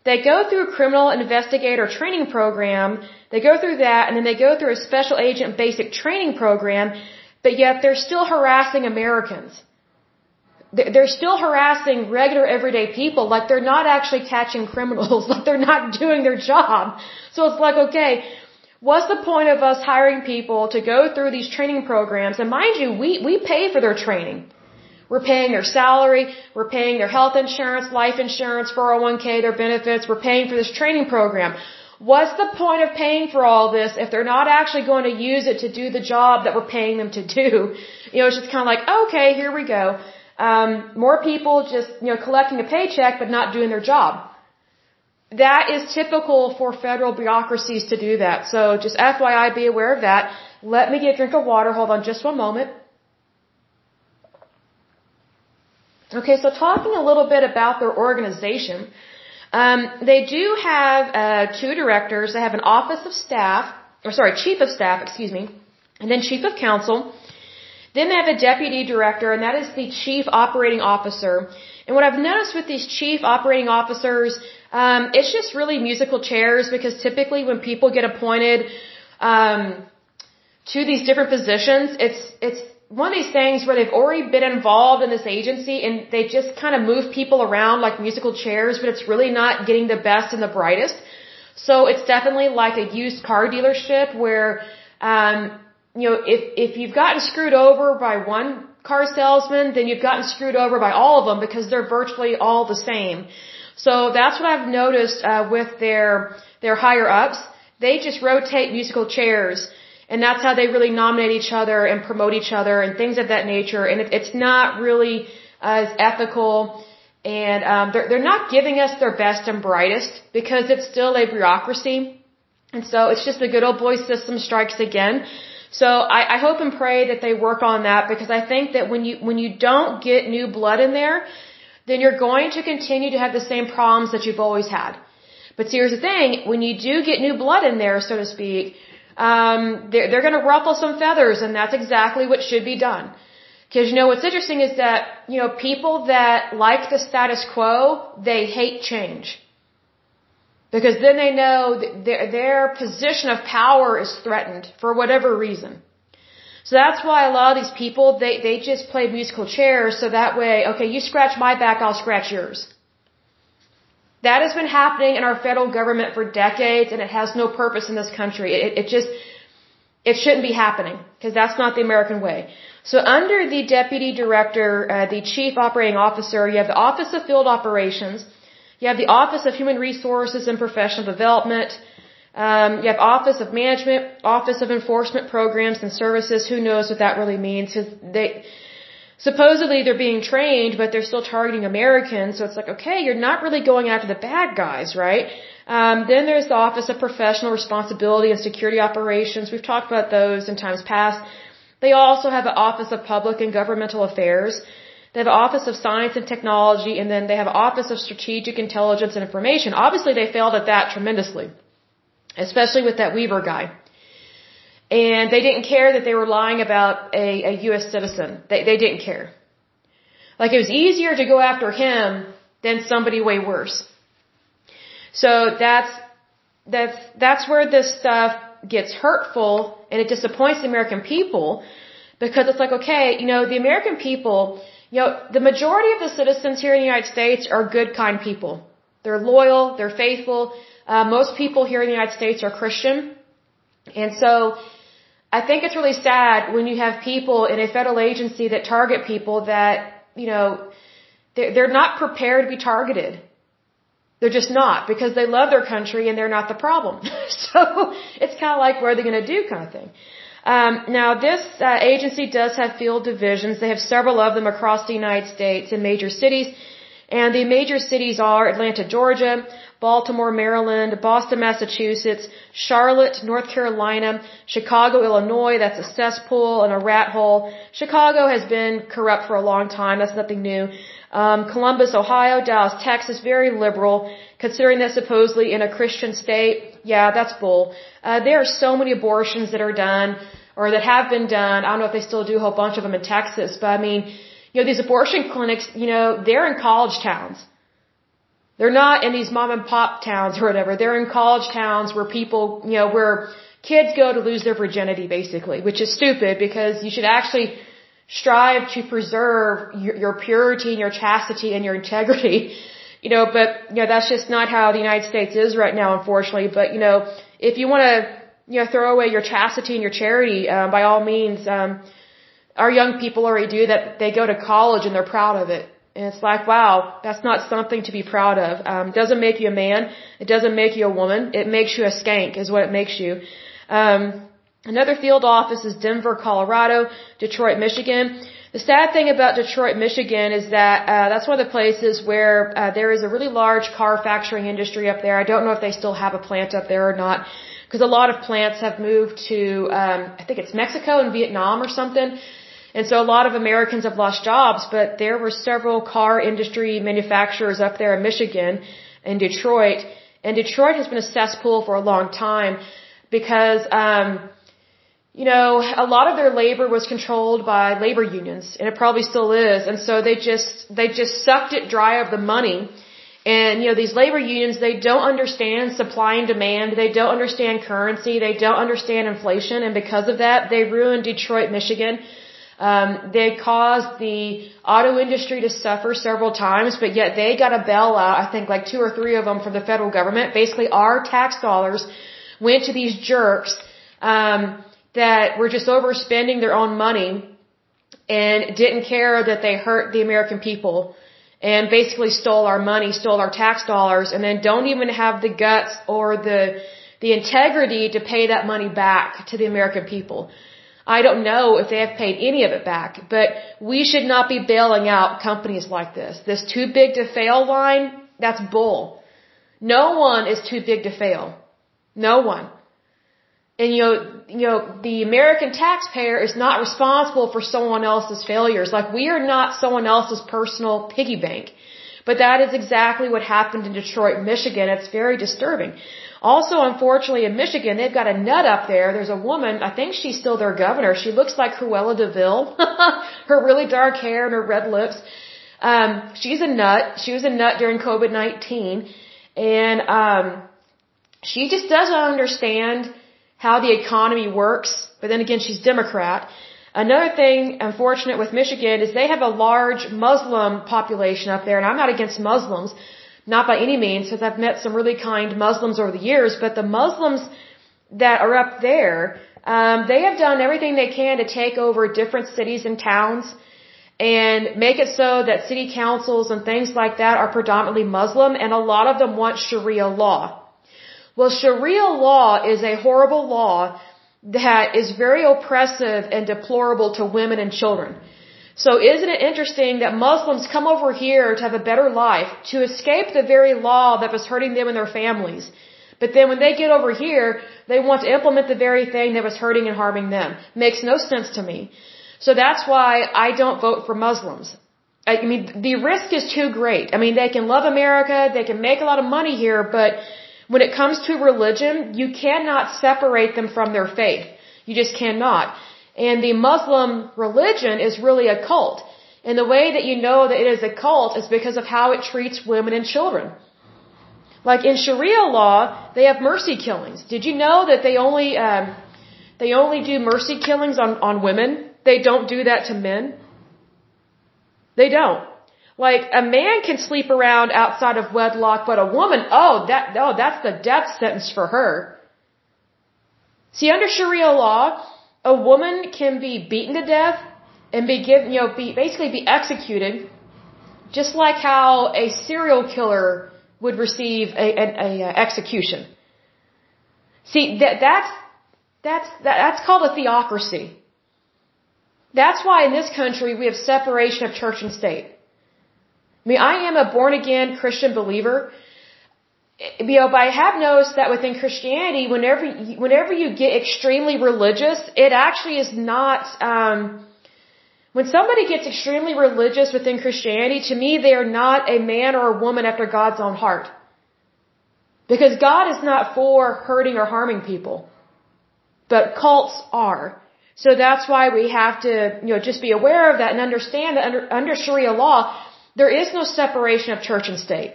S1: they go through a criminal investigator training program. They go through that, and then they go through a special agent basic training program, but yet they're still harassing Americans they're still harassing regular everyday people like they're not actually catching criminals like they're not doing their job so it's like okay what's the point of us hiring people to go through these training programs? And mind you we we pay for their training. We're paying their salary. We're paying their health insurance life insurance 401k their benefits. We're paying for this training program. What's the point of paying for all this if they're not actually going to use it to do the job that we're paying them to do? You know it's just kind of like okay here we go. Um, more people just you know collecting a paycheck but not doing their job. That is typical for federal bureaucracies to do that. So just FYI, be aware of that. Let me get a drink of water. Hold on just one moment. Okay, so talking a little bit about their organization, um, they do have uh, two directors. They have an office of staff, or sorry, chief of staff, excuse me, and then chief of counsel. Then they have a deputy director, and that is the chief operating officer. And what I've noticed with these chief operating officers, um, it's just really musical chairs because typically when people get appointed um, to these different positions, it's it's one of these things where they've already been involved in this agency and they just kind of move people around like musical chairs, but it's really not getting the best and the brightest. So it's definitely like a used car dealership where um, you know, if, if you've gotten screwed over by one car salesman, then you've gotten screwed over by all of them because they're virtually all the same. So that's what I've noticed uh, with their their higher ups. They just rotate musical chairs, and that's how they really nominate each other and promote each other and things of that nature. And it, it's not really as ethical, and um, they're they're not giving us their best and brightest because it's still a bureaucracy, and so it's just the good old boy system strikes again. So I, I hope and pray that they work on that because I think that when you when you don't get new blood in there, then you're going to continue to have the same problems that you've always had. But see, here's the thing: when you do get new blood in there, so to speak, um, they're they're going to ruffle some feathers, and that's exactly what should be done. Because you know what's interesting is that you know people that like the status quo, they hate change. Because then they know their, their position of power is threatened for whatever reason. So that's why a lot of these people, they, they just play musical chairs so that way, okay, you scratch my back, I'll scratch yours. That has been happening in our federal government for decades and it has no purpose in this country. It, it just, it shouldn't be happening because that's not the American way. So under the deputy director, uh, the chief operating officer, you have the office of field operations, you have the Office of Human Resources and Professional Development. Um, you have Office of Management, Office of Enforcement Programs and Services. Who knows what that really means? Because they supposedly they're being trained, but they're still targeting Americans. So it's like, okay, you're not really going after the bad guys, right? Um, then there's the Office of Professional Responsibility and Security Operations. We've talked about those in times past. They also have the Office of Public and Governmental Affairs. They have an Office of Science and Technology, and then they have an Office of Strategic Intelligence and Information. Obviously, they failed at that tremendously, especially with that Weaver guy. And they didn't care that they were lying about a, a U.S. citizen. They, they didn't care. Like it was easier to go after him than somebody way worse. So that's, that's, that's where this stuff gets hurtful and it disappoints the American people because it's like, okay, you know, the American people, you know, the majority of the citizens here in the United States are good, kind people. They're loyal, they're faithful. Uh, most people here in the United States are Christian. And so, I think it's really sad when you have people in a federal agency that target people that, you know, they're, they're not prepared to be targeted. They're just not because they love their country and they're not the problem. so it's kind of like what are they going to do kind of thing. Um, now, this uh, agency does have field divisions. They have several of them across the United States in major cities. And the major cities are Atlanta, Georgia, Baltimore, Maryland, Boston, Massachusetts, Charlotte, North Carolina, Chicago, Illinois. That's a cesspool and a rat hole. Chicago has been corrupt for a long time. That's nothing new. Um, Columbus, Ohio, Dallas, Texas, very liberal, considering that supposedly in a Christian state, yeah, that's bull. Uh, there are so many abortions that are done or that have been done. I don't know if they still do a whole bunch of them in Texas, but I mean, you know, these abortion clinics, you know, they're in college towns. They're not in these mom and pop towns or whatever. They're in college towns where people, you know, where kids go to lose their virginity basically, which is stupid because you should actually strive to preserve your, your purity and your chastity and your integrity. You know, but, you know, that's just not how the United States is right now, unfortunately. But, you know, if you want to, you know, throw away your chastity and your charity, um, by all means, um, our young people already do that. They go to college and they're proud of it. And it's like, wow, that's not something to be proud of. Um, doesn't make you a man. It doesn't make you a woman. It makes you a skank is what it makes you. Um, Another field office is Denver, Colorado, Detroit, Michigan. The sad thing about Detroit, Michigan is that uh, that's one of the places where uh, there is a really large car factoring industry up there. I don't know if they still have a plant up there or not, because a lot of plants have moved to um, I think it's Mexico and Vietnam or something. And so a lot of Americans have lost jobs, but there were several car industry manufacturers up there in Michigan and Detroit. And Detroit has been a cesspool for a long time because um, you know, a lot of their labor was controlled by labor unions, and it probably still is. And so they just they just sucked it dry of the money. And you know, these labor unions, they don't understand supply and demand. They don't understand currency. They don't understand inflation, and because of that, they ruined Detroit, Michigan. Um, they caused the auto industry to suffer several times, but yet they got a bailout. I think like two or three of them from the federal government. Basically, our tax dollars went to these jerks. Um, that were just overspending their own money and didn't care that they hurt the American people and basically stole our money, stole our tax dollars, and then don't even have the guts or the the integrity to pay that money back to the American people. I don't know if they have paid any of it back, but we should not be bailing out companies like this. This too big to fail line, that's bull. No one is too big to fail. No one. And you know, you know, the American taxpayer is not responsible for someone else's failures. Like we are not someone else's personal piggy bank. But that is exactly what happened in Detroit, Michigan. It's very disturbing. Also, unfortunately, in Michigan, they've got a nut up there. There's a woman, I think she's still their governor. She looks like Cruella de Vil. her really dark hair and her red lips. Um, she's a nut. She was a nut during COVID-19. And, um, she just doesn't understand how the economy works, but then again, she's Democrat. Another thing, unfortunate with Michigan, is they have a large Muslim population up there, and I'm not against Muslims, not by any means, because I've met some really kind Muslims over the years, but the Muslims that are up there, um, they have done everything they can to take over different cities and towns and make it so that city councils and things like that are predominantly Muslim, and a lot of them want Sharia law. Well, Sharia law is a horrible law that is very oppressive and deplorable to women and children. So isn't it interesting that Muslims come over here to have a better life, to escape the very law that was hurting them and their families. But then when they get over here, they want to implement the very thing that was hurting and harming them. Makes no sense to me. So that's why I don't vote for Muslims. I mean, the risk is too great. I mean, they can love America, they can make a lot of money here, but when it comes to religion, you cannot separate them from their faith. You just cannot. And the Muslim religion is really a cult. And the way that you know that it is a cult is because of how it treats women and children. Like in Sharia law, they have mercy killings. Did you know that they only um, they only do mercy killings on on women? They don't do that to men. They don't. Like a man can sleep around outside of wedlock, but a woman, oh, that, oh, that's the death sentence for her. See, under Sharia law, a woman can be beaten to death and be given, you know, be, basically be executed, just like how a serial killer would receive a, a, a execution. See, that, that's, that's, that, that's called a theocracy. That's why in this country we have separation of church and state. I mean, I am a born again Christian believer. You know, but I have noticed that within Christianity, whenever whenever you get extremely religious, it actually is not. Um, when somebody gets extremely religious within Christianity, to me, they are not a man or a woman after God's own heart. Because God is not for hurting or harming people. But cults are. So that's why we have to, you know, just be aware of that and understand that under, under Sharia law, there is no separation of church and state.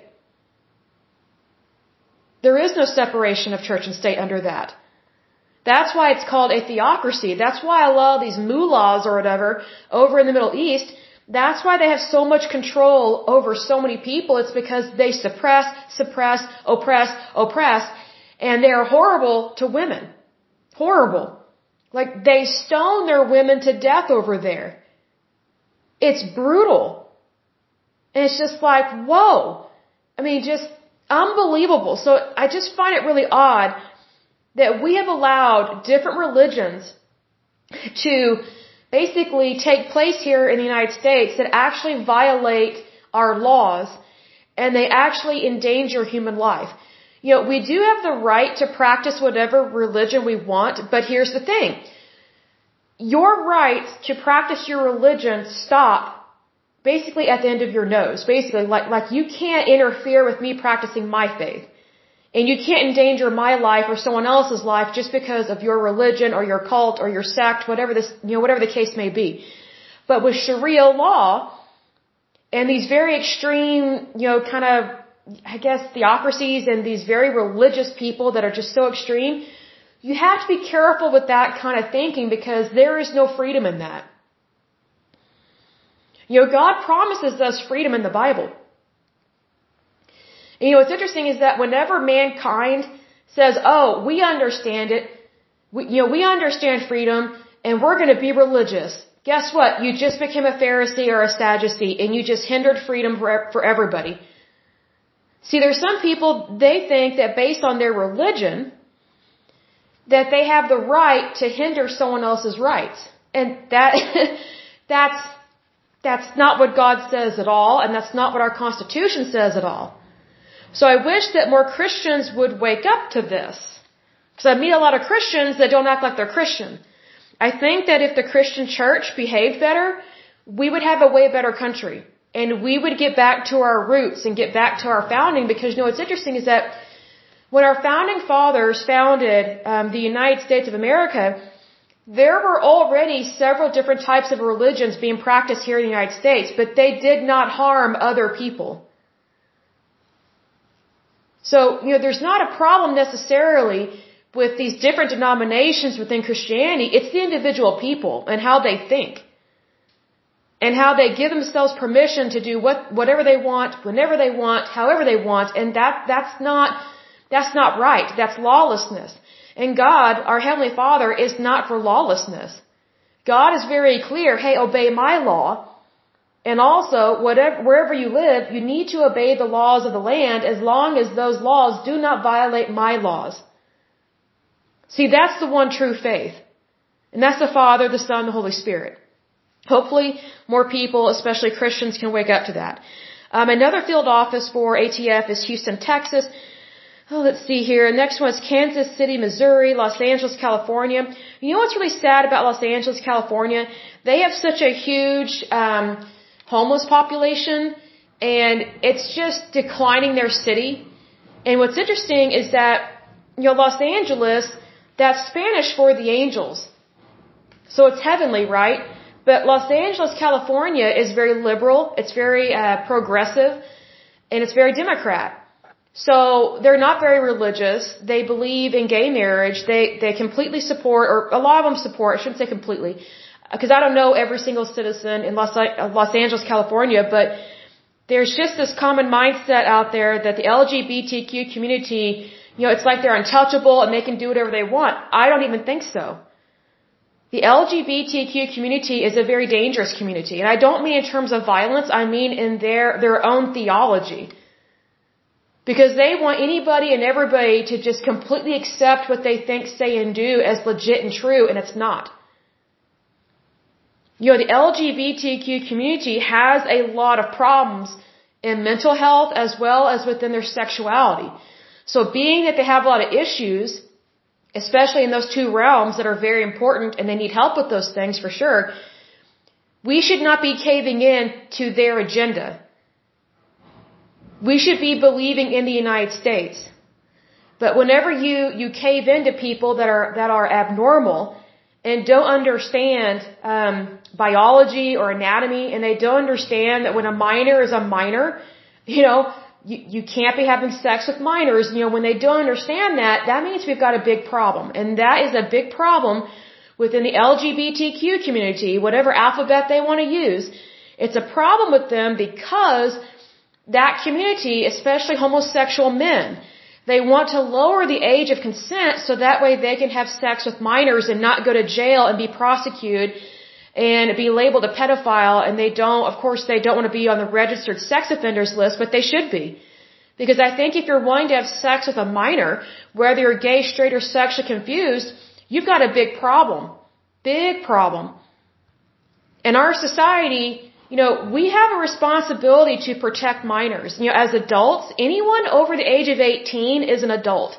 S1: There is no separation of church and state under that. That's why it's called a theocracy. That's why a lot of these mullahs or whatever over in the Middle East, that's why they have so much control over so many people. It's because they suppress, suppress, oppress, oppress, and they are horrible to women. Horrible. Like they stone their women to death over there. It's brutal. And it's just like, whoa. I mean, just unbelievable. So I just find it really odd that we have allowed different religions to basically take place here in the United States that actually violate our laws and they actually endanger human life. You know, we do have the right to practice whatever religion we want, but here's the thing. Your right to practice your religion stop basically at the end of your nose. Basically, like, like you can't interfere with me practicing my faith. And you can't endanger my life or someone else's life just because of your religion or your cult or your sect, whatever this, you know, whatever the case may be. But with Sharia law and these very extreme, you know, kind of, I guess, theocracies and these very religious people that are just so extreme, you have to be careful with that kind of thinking because there is no freedom in that. You know, God promises us freedom in the Bible. And you know, what's interesting is that whenever mankind says, oh, we understand it, we, you know, we understand freedom and we're going to be religious. Guess what? You just became a Pharisee or a Sadducee and you just hindered freedom for, for everybody. See, there's some people, they think that based on their religion, that they have the right to hinder someone else's rights. And that, that's, that's not what God says at all, and that's not what our Constitution says at all. So I wish that more Christians would wake up to this. Because I meet a lot of Christians that don't act like they're Christian. I think that if the Christian church behaved better, we would have a way better country. And we would get back to our roots and get back to our founding because you know what's interesting is that when our founding fathers founded um, the United States of America, there were already several different types of religions being practiced here in the United States, but they did not harm other people. So, you know, there's not a problem necessarily with these different denominations within Christianity. It's the individual people and how they think. And how they give themselves permission to do what, whatever they want, whenever they want, however they want. And that, that's not, that's not right. That's lawlessness. And God, our Heavenly Father, is not for lawlessness. God is very clear, hey, obey my law. And also, whatever, wherever you live, you need to obey the laws of the land as long as those laws do not violate my laws. See, that's the one true faith. And that's the Father, the Son, the Holy Spirit. Hopefully, more people, especially Christians, can wake up to that. Um, another field office for ATF is Houston, Texas. Oh, let's see here. Next one is Kansas City, Missouri, Los Angeles, California. You know what's really sad about Los Angeles, California? They have such a huge um, homeless population, and it's just declining their city. And what's interesting is that, you know, Los Angeles, that's Spanish for the angels. So it's heavenly, right? But Los Angeles, California is very liberal, it's very uh, progressive, and it's very Democrat. So they're not very religious. They believe in gay marriage. They they completely support, or a lot of them support. I shouldn't say completely because I don't know every single citizen in Los, Los Angeles, California, but there's just this common mindset out there that the LGBTQ community, you know, it's like they're untouchable and they can do whatever they want. I don't even think so. The LGBTQ community is a very dangerous community. And I don't mean in terms of violence, I mean in their, their own theology. Because they want anybody and everybody to just completely accept what they think, say, and do as legit and true, and it's not you know, the LGBTQ community has a lot of problems in mental health as well as within their sexuality. So being that they have a lot of issues, especially in those two realms that are very important and they need help with those things for sure, we should not be caving in to their agenda. We should be believing in the United States. But whenever you, you cave into people that are, that are abnormal and don't understand, um, biology or anatomy and they don't understand that when a minor is a minor, you know, you, you can't be having sex with minors. You know, when they don't understand that, that means we've got a big problem. And that is a big problem within the LGBTQ community, whatever alphabet they want to use. It's a problem with them because that community, especially homosexual men, they want to lower the age of consent so that way they can have sex with minors and not go to jail and be prosecuted and be labeled a pedophile and they don't, of course they don't want to be on the registered sex offenders list, but they should be. Because I think if you're wanting to have sex with a minor, whether you're gay, straight, or sexually confused, you've got a big problem. Big problem. In our society, you know, we have a responsibility to protect minors. You know, as adults, anyone over the age of 18 is an adult.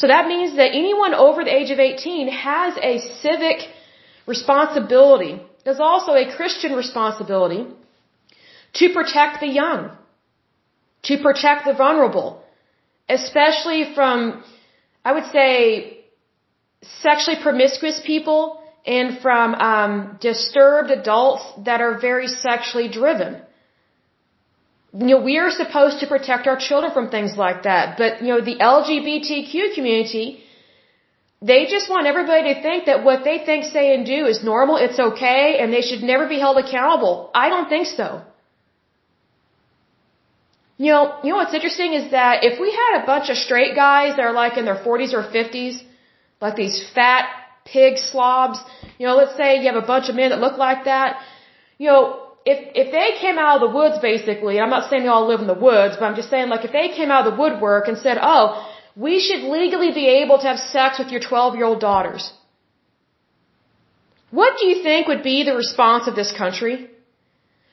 S1: So that means that anyone over the age of 18 has a civic responsibility. There's also a Christian responsibility to protect the young, to protect the vulnerable, especially from, I would say, sexually promiscuous people and from um, disturbed adults that are very sexually driven. You know, we are supposed to protect our children from things like that, but you know, the LGBTQ community they just want everybody to think that what they think, say, and do is normal, it's okay, and they should never be held accountable. I don't think so. You know, you know what's interesting is that if we had a bunch of straight guys that are like in their 40s or 50s, like these fat pig slobs, you know, let's say you have a bunch of men that look like that, you know, if if they came out of the woods basically, I'm not saying they all live in the woods, but I'm just saying like if they came out of the woodwork and said, "Oh, we should legally be able to have sex with your 12 year old daughters. What do you think would be the response of this country?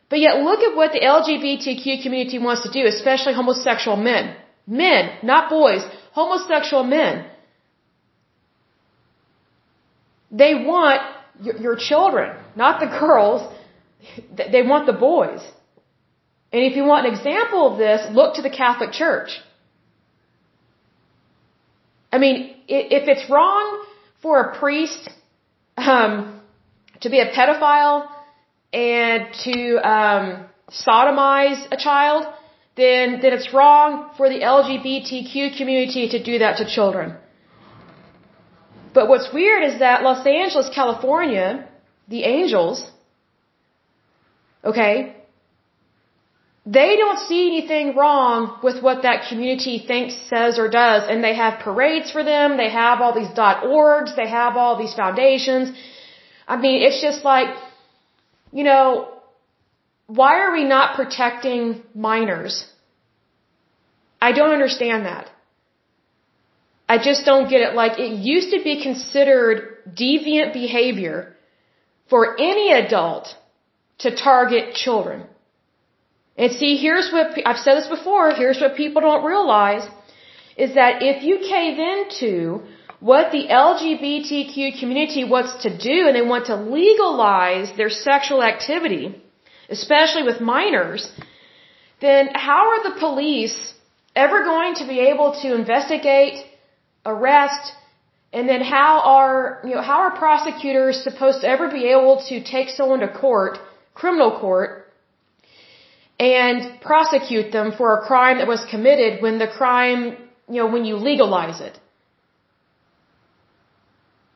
S1: But yet look at what the LGBTQ community wants to do, especially homosexual men. Men, not boys, homosexual men. They want your, your children, not the girls. They want the boys. And if you want an example of this, look to the Catholic Church. I mean, if it's wrong for a priest um, to be a pedophile and to um, sodomize a child, then then it's wrong for the LGBTQ community to do that to children. But what's weird is that Los Angeles, California, the Angels, okay, they don't see anything wrong with what that community thinks, says, or does, and they have parades for them, they have all these dot .orgs, they have all these foundations. I mean, it's just like, you know, why are we not protecting minors? I don't understand that. I just don't get it. Like, it used to be considered deviant behavior for any adult to target children. And see, here's what, I've said this before, here's what people don't realize, is that if you cave into what the LGBTQ community wants to do and they want to legalize their sexual activity, especially with minors, then how are the police ever going to be able to investigate, arrest, and then how are, you know, how are prosecutors supposed to ever be able to take someone to court, criminal court, and prosecute them for a crime that was committed when the crime, you know, when you legalize it.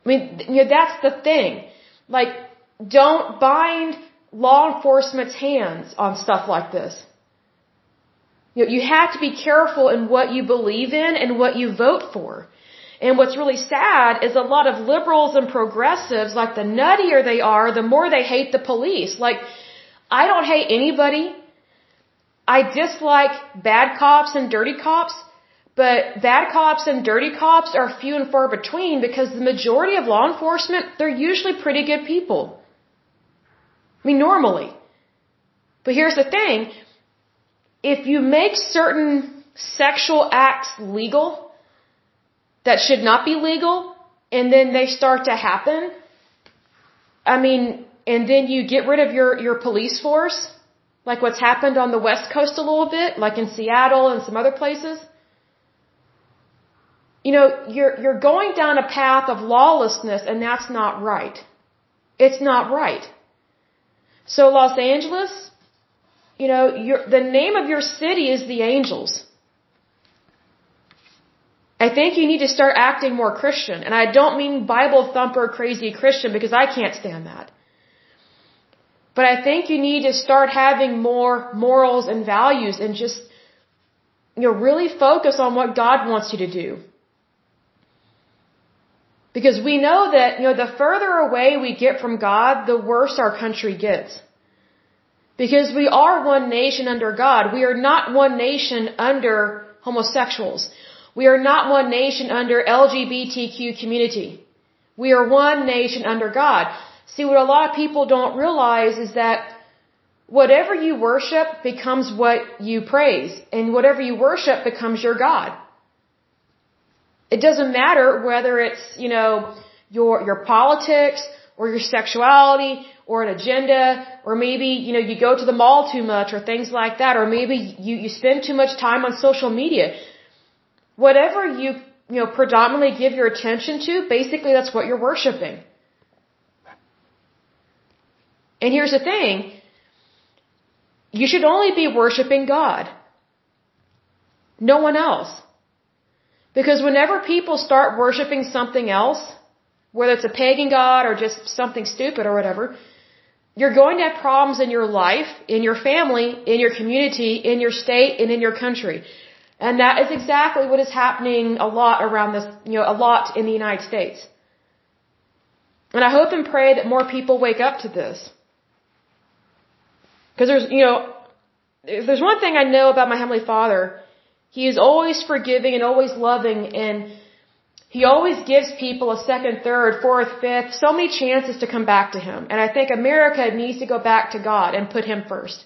S1: I mean, you know, that's the thing. Like, don't bind law enforcement's hands on stuff like this. You know, you have to be careful in what you believe in and what you vote for. And what's really sad is a lot of liberals and progressives, like the nuttier they are, the more they hate the police. Like, I don't hate anybody I dislike bad cops and dirty cops, but bad cops and dirty cops are few and far between because the majority of law enforcement, they're usually pretty good people. I mean, normally. But here's the thing. If you make certain sexual acts legal that should not be legal, and then they start to happen, I mean, and then you get rid of your, your police force, like what's happened on the West Coast a little bit, like in Seattle and some other places. you know, you're, you're going down a path of lawlessness and that's not right. It's not right. So Los Angeles, you know, your, the name of your city is the Angels. I think you need to start acting more Christian. And I don't mean Bible thumper crazy Christian because I can't stand that. But I think you need to start having more morals and values and just, you know, really focus on what God wants you to do. Because we know that, you know, the further away we get from God, the worse our country gets. Because we are one nation under God. We are not one nation under homosexuals. We are not one nation under LGBTQ community. We are one nation under God. See, what a lot of people don't realize is that whatever you worship becomes what you praise, and whatever you worship becomes your God. It doesn't matter whether it's, you know, your, your politics or your sexuality or an agenda or maybe, you know, you go to the mall too much or things like that or maybe you, you spend too much time on social media. Whatever you, you know, predominantly give your attention to, basically that's what you're worshiping. And here's the thing. You should only be worshiping God. No one else. Because whenever people start worshiping something else, whether it's a pagan god or just something stupid or whatever, you're going to have problems in your life, in your family, in your community, in your state, and in your country. And that is exactly what is happening a lot around this, you know, a lot in the United States. And I hope and pray that more people wake up to this. Because there's, you know, if there's one thing I know about my Heavenly Father, he is always forgiving and always loving and he always gives people a second, third, fourth, fifth, so many chances to come back to him. And I think America needs to go back to God and put him first.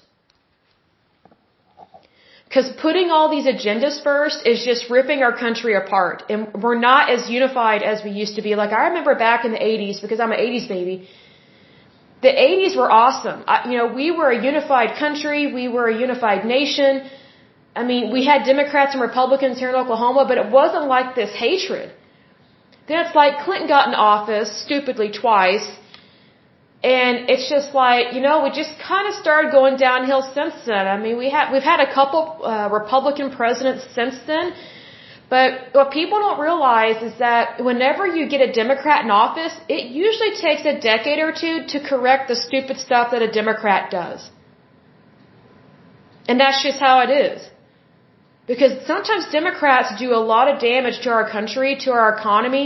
S1: Because putting all these agendas first is just ripping our country apart. And we're not as unified as we used to be. Like I remember back in the 80s, because I'm an 80s baby, the 80s were awesome. I, you know, we were a unified country. We were a unified nation. I mean, we had Democrats and Republicans here in Oklahoma, but it wasn't like this hatred. Then it's like Clinton got in office stupidly twice, and it's just like you know we just kind of started going downhill since then. I mean, we had we've had a couple uh, Republican presidents since then, but what people don't realize is that whenever you get a Democrat in office, it usually takes a decade or two to correct the stupid stuff that a Democrat does. And that's just how it is. Because sometimes Democrats do a lot of damage to our country, to our economy.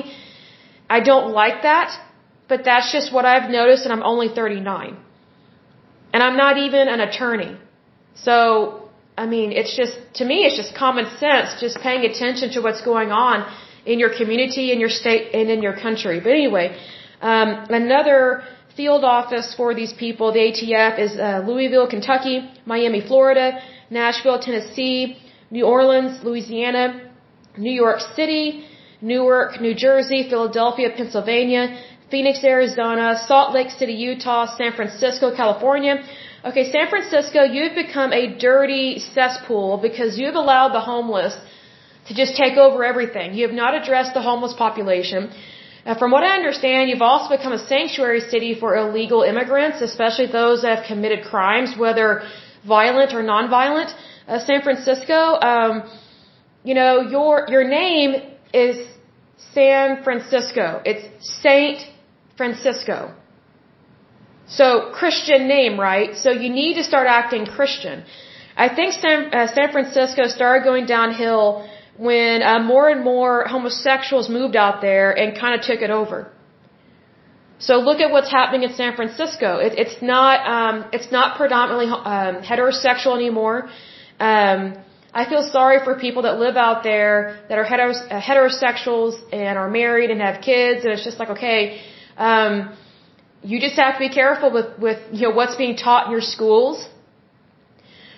S1: I don't like that, but that's just what I've noticed and I'm only 39. And I'm not even an attorney. So, I mean, it's just, to me, it's just common sense, just paying attention to what's going on in your community, in your state, and in your country. But anyway, um, another field office for these people, the ATF, is uh, Louisville, Kentucky, Miami, Florida, Nashville, Tennessee, New Orleans, Louisiana, New York City, Newark, New Jersey, Philadelphia, Pennsylvania, Phoenix, Arizona, Salt Lake City, Utah, San Francisco, California. Okay, San Francisco, you've become a dirty cesspool because you've allowed the homeless to just take over everything. You have not addressed the homeless population. Uh, from what I understand, you've also become a sanctuary city for illegal immigrants, especially those that have committed crimes, whether violent or nonviolent uh, San Francisco, um, you know, your your name is San Francisco. It's Saint Francisco. So Christian name, right? So you need to start acting Christian. I think San, uh, San Francisco started going downhill when uh, more and more homosexuals moved out there and kind of took it over. So look at what's happening in San Francisco. It, it's not um, it's not predominantly um, heterosexual anymore. Um, I feel sorry for people that live out there that are heteros uh, heterosexuals and are married and have kids, and it's just like, okay, um, you just have to be careful with, with you know what's being taught in your schools.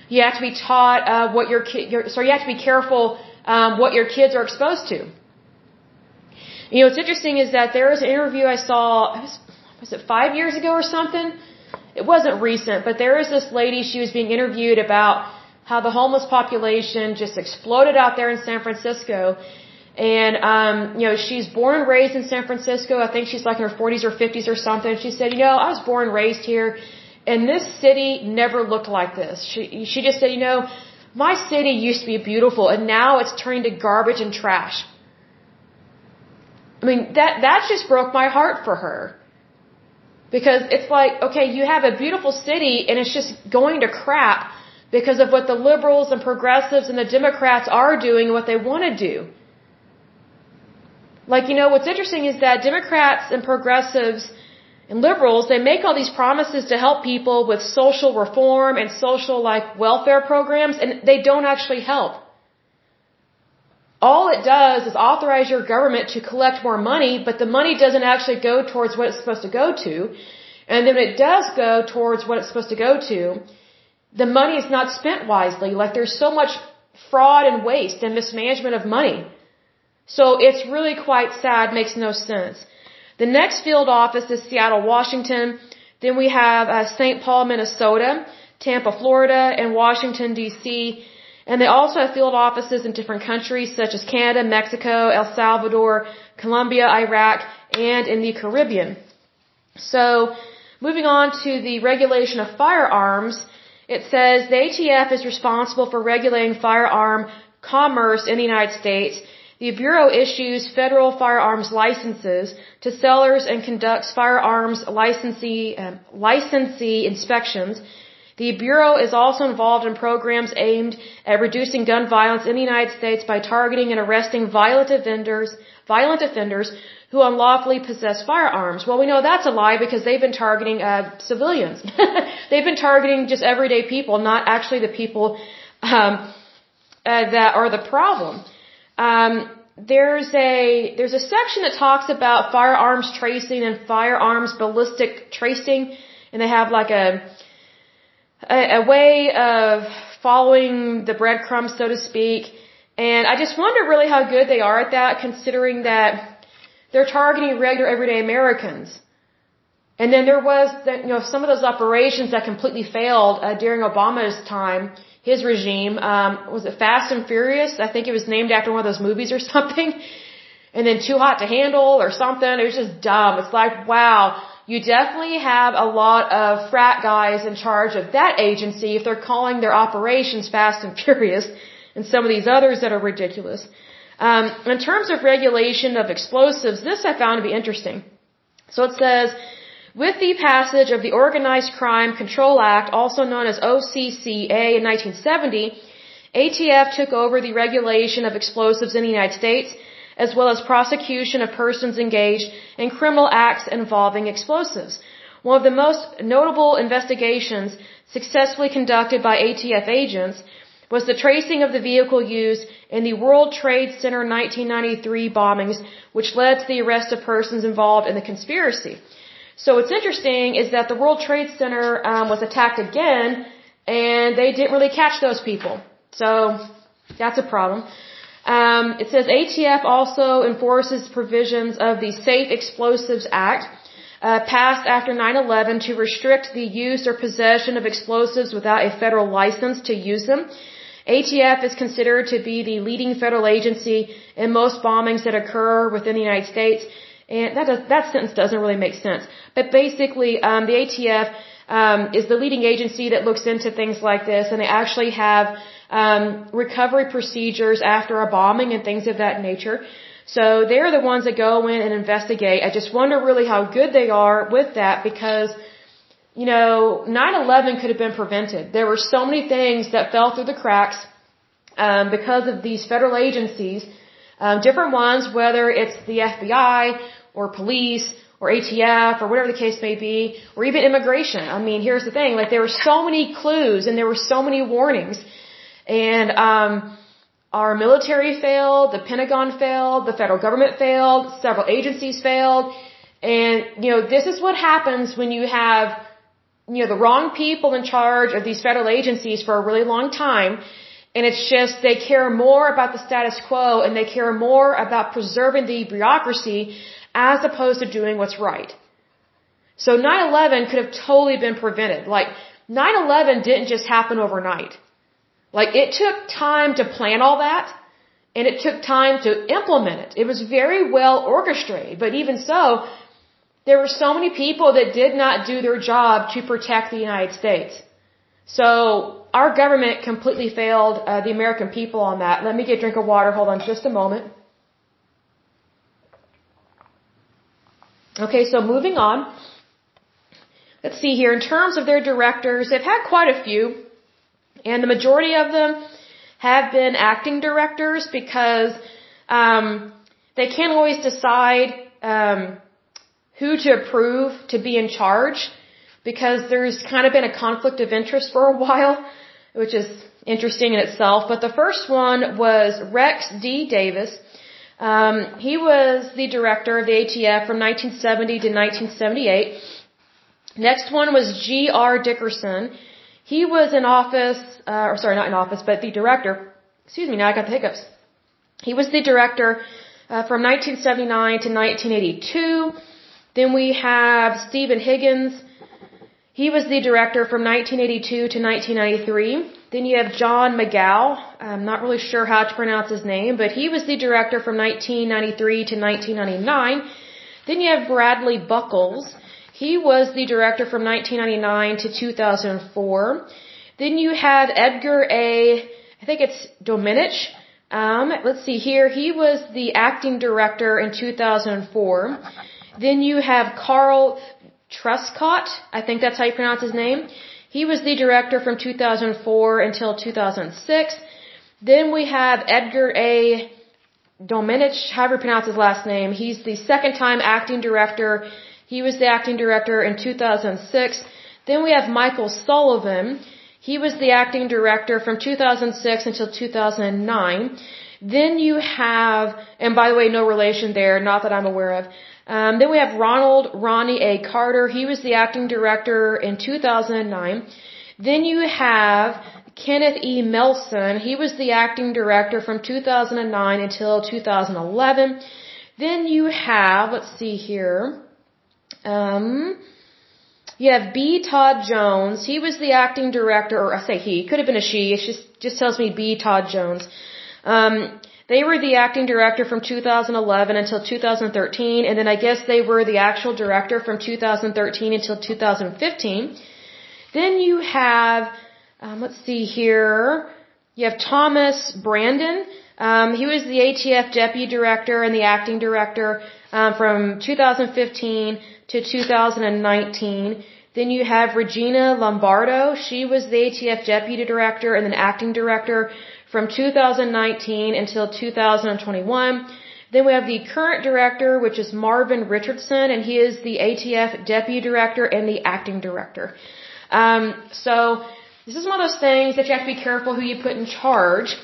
S1: You have to be taught uh, what your kid, your, you have to be careful um, what your kids are exposed to. You know, what's interesting is that there was an interview I saw, was, was it five years ago or something? It wasn't recent, but there was this lady, she was being interviewed about how the homeless population just exploded out there in San Francisco. And, um, you know, she's born and raised in San Francisco. I think she's like in her 40s or 50s or something. She said, you know, I was born and raised here and this city never looked like this. She, she just said, you know, my city used to be beautiful and now it's turning to garbage and trash. I mean, that, that just broke my heart for her. Because it's like, okay, you have a beautiful city and it's just going to crap because of what the liberals and progressives and the Democrats are doing and what they want to do. Like, you know, what's interesting is that Democrats and progressives and liberals, they make all these promises to help people with social reform and social, like, welfare programs, and they don't actually help. All it does is authorize your government to collect more money, but the money doesn't actually go towards what it's supposed to go to. And then when it does go towards what it's supposed to go to, the money is not spent wisely. Like, there's so much fraud and waste and mismanagement of money. So it's really quite sad, makes no sense. The next field office is Seattle, Washington. Then we have uh, St. Paul, Minnesota, Tampa, Florida, and Washington, D.C. And they also have field offices in different countries such as Canada, Mexico, El Salvador, Colombia, Iraq, and in the Caribbean. So, moving on to the regulation of firearms, it says the ATF is responsible for regulating firearm commerce in the United States the Bureau issues federal firearms licenses to sellers and conducts firearms licensee, um, licensee inspections. The Bureau is also involved in programs aimed at reducing gun violence in the United States by targeting and arresting violent offenders, violent offenders who unlawfully possess firearms. Well, we know that's a lie because they've been targeting uh, civilians. they've been targeting just everyday people, not actually the people um, uh, that are the problem. Um, there's a there's a section that talks about firearms tracing and firearms ballistic tracing, and they have like a a, a way of following the breadcrumbs, so to speak. And I just wonder really how good they are at that, considering that they're targeting regular everyday Americans. And then there was, the, you know, some of those operations that completely failed uh, during Obama's time his regime. Um, was it Fast and Furious? I think it was named after one of those movies or something. And then Too Hot to Handle or something. It was just dumb. It's like, wow, you definitely have a lot of frat guys in charge of that agency if they're calling their operations Fast and Furious and some of these others that are ridiculous. Um, in terms of regulation of explosives, this I found to be interesting. So it says, with the passage of the Organized Crime Control Act, also known as OCCA in 1970, ATF took over the regulation of explosives in the United States, as well as prosecution of persons engaged in criminal acts involving explosives. One of the most notable investigations successfully conducted by ATF agents was the tracing of the vehicle used in the World Trade Center 1993 bombings, which led to the arrest of persons involved in the conspiracy. So what's interesting is that the World Trade Center um, was attacked again, and they didn't really catch those people. So that's a problem. Um, it says ATF also enforces provisions of the Safe Explosives Act, uh, passed after 9/11 to restrict the use or possession of explosives without a federal license to use them. ATF is considered to be the leading federal agency in most bombings that occur within the United States and that does, that sentence doesn't really make sense. But basically, um, the ATF um, is the leading agency that looks into things like this, and they actually have um, recovery procedures after a bombing and things of that nature. So they're the ones that go in and investigate. I just wonder really how good they are with that because, you know, 9/11 could have been prevented. There were so many things that fell through the cracks um, because of these federal agencies, um, different ones, whether it's the FBI or police or ATF or whatever the case may be, or even immigration. I mean, here's the thing, like there were so many clues and there were so many warnings. And um our military failed, the Pentagon failed, the federal government failed, several agencies failed. And, you know, this is what happens when you have, you know, the wrong people in charge of these federal agencies for a really long time. And it's just they care more about the status quo and they care more about preserving the bureaucracy as opposed to doing what's right. So 9-11 could have totally been prevented. Like, 9-11 didn't just happen overnight. Like, it took time to plan all that, and it took time to implement it. It was very well orchestrated, but even so, there were so many people that did not do their job to protect the United States. So our government completely failed uh, the American people on that. Let me get a drink of water. Hold on just a moment. Okay, so moving on. Let's see here. In terms of their directors, they've had quite a few, and the majority of them have been acting directors because um, they can't always decide um, who to approve to be in charge because there's kind of been a conflict of interest for a while, which is interesting in itself. But the first one was Rex D. Davis. Um, he was the director of the ATF from 1970 to 1978. Next one was G.R. Dickerson. He was in office, uh, or sorry, not in office, but the director. Excuse me, now I got the hiccups. He was the director uh, from 1979 to 1982. Then we have Stephen Higgins. He was the director from 1982 to 1993. Then you have John Magaw. I'm not really sure how to pronounce his name, but he was the director from 1993 to 1999. Then you have Bradley Buckles. He was the director from 1999 to 2004. Then you had Edgar A. I think it's Domenech. Um, let's see here. He was the acting director in 2004. Then you have Carl Truscott. I think that's how you pronounce his name. He was the director from 2004 until 2006. Then we have Edgar A. Domenech, however you pronounce his last name. He's the second time acting director he was the acting director in 2006. Then we have Michael Sullivan. He was the acting director from 2006 until 2009. Then you have, and by the way, no relation there, not that I'm aware of. Um, then we have Ronald Ronnie A. Carter. He was the acting director in 2009. Then you have Kenneth E. Melson. He was the acting director from 2009 until 2011. Then you have, let's see here. Um, you have B. Todd Jones. He was the acting director, or I say he, could have been a she. It just just tells me B. Todd Jones. Um, they were the acting director from 2011 until 2013, and then I guess they were the actual director from 2013 until 2015. Then you have, um, let's see here, you have Thomas Brandon. Um, he was the ATF deputy director and the acting director um, from 2015 to 2019. Then you have Regina Lombardo. She was the ATF deputy director and then acting director from 2019 until 2021. Then we have the current director, which is Marvin Richardson, and he is the ATF deputy director and the acting director. Um, so this is one of those things that you have to be careful who you put in charge.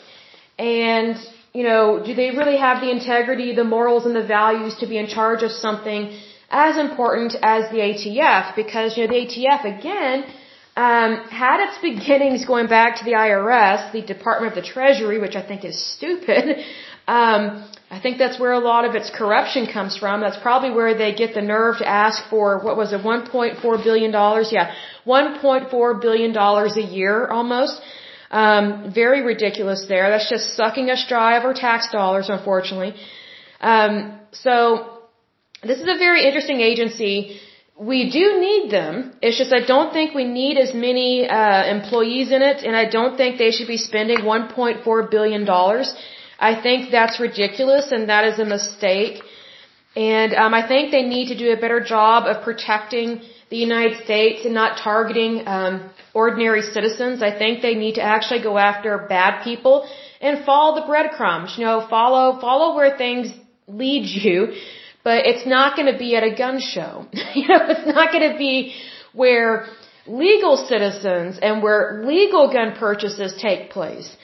S1: And, you know, do they really have the integrity, the morals, and the values to be in charge of something as important as the ATF because, you know, the ATF again, um, had its beginnings going back to the IRS, the Department of the Treasury, which I think is stupid. Um, I think that's where a lot of its corruption comes from. That's probably where they get the nerve to ask for, what was it, $1.4 billion? Yeah, $1.4 billion a year almost. Um, very ridiculous there. That's just sucking us dry of our tax dollars, unfortunately. Um, so this is a very interesting agency. We do need them. It's just I don't think we need as many uh, employees in it, and I don't think they should be spending 1.4 billion dollars. I think that's ridiculous, and that is a mistake. And um, I think they need to do a better job of protecting the United States and not targeting um, ordinary citizens. I think they need to actually go after bad people and follow the breadcrumbs. You know, follow follow where things lead you but it's not going to be at a gun show. you know, it's not going to be where legal citizens and where legal gun purchases take place.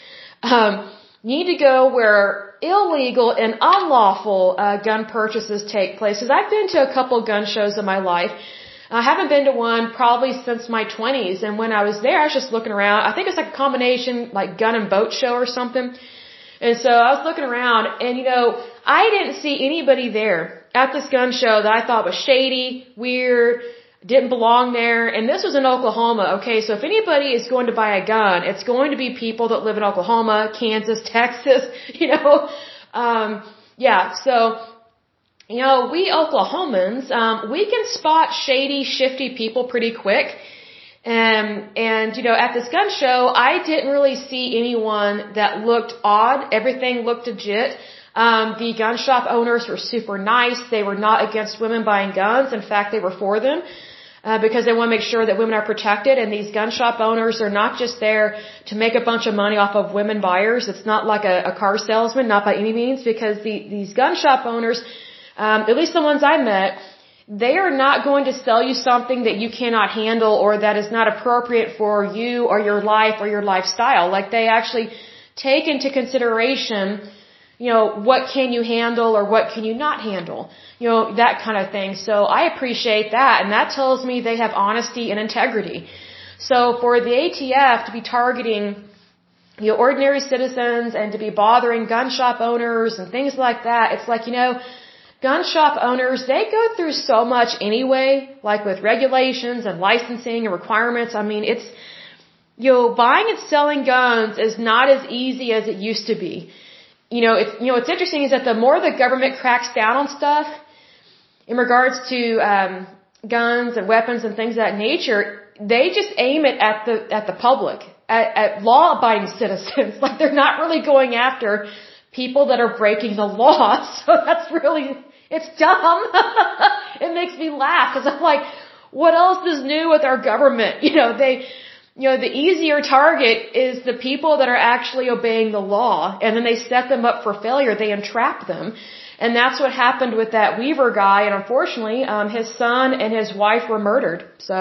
S1: Um, need to go where illegal and unlawful uh, gun purchases take place. Because I've been to a couple gun shows in my life. I haven't been to one probably since my 20s. And when I was there, I was just looking around. I think it's like a combination like gun and boat show or something. And so I was looking around and you know, I didn't see anybody there at this gun show that I thought was shady, weird, didn't belong there. And this was in Oklahoma. Okay, so if anybody is going to buy a gun, it's going to be people that live in Oklahoma, Kansas, Texas, you know. Um, yeah, so, you know, we Oklahomans, um, we can spot shady, shifty people pretty quick. Um, and, you know, at this gun show, I didn't really see anyone that looked odd. Everything looked legit. Um, the gun shop owners were super nice. They were not against women buying guns. In fact, they were for them. Uh, because they want to make sure that women are protected and these gun shop owners are not just there to make a bunch of money off of women buyers. It's not like a, a car salesman, not by any means, because the, these gun shop owners, um, at least the ones I met, they are not going to sell you something that you cannot handle or that is not appropriate for you or your life or your lifestyle. Like they actually take into consideration, you know, what can you handle or what can you not handle, you know, that kind of thing. So I appreciate that and that tells me they have honesty and integrity. So for the ATF to be targeting you know, ordinary citizens and to be bothering gun shop owners and things like that, it's like, you know, gun shop owners, they go through so much anyway, like with regulations and licensing and requirements. I mean, it's, you know, buying and selling guns is not as easy as it used to be. You know, it's, you know, what's interesting is that the more the government cracks down on stuff in regards to, um, guns and weapons and things of that nature, they just aim it at the, at the public, at, at law abiding citizens. like they're not really going after people that are breaking the law. So that's really, it's dumb. it makes me laugh because I'm like, what else is new with our government? You know, they, you know, the easier target is the people that are actually obeying the law and then they set them up for failure. They entrap them. And that's what happened with that Weaver guy. And unfortunately, um, his son and his wife were murdered. So,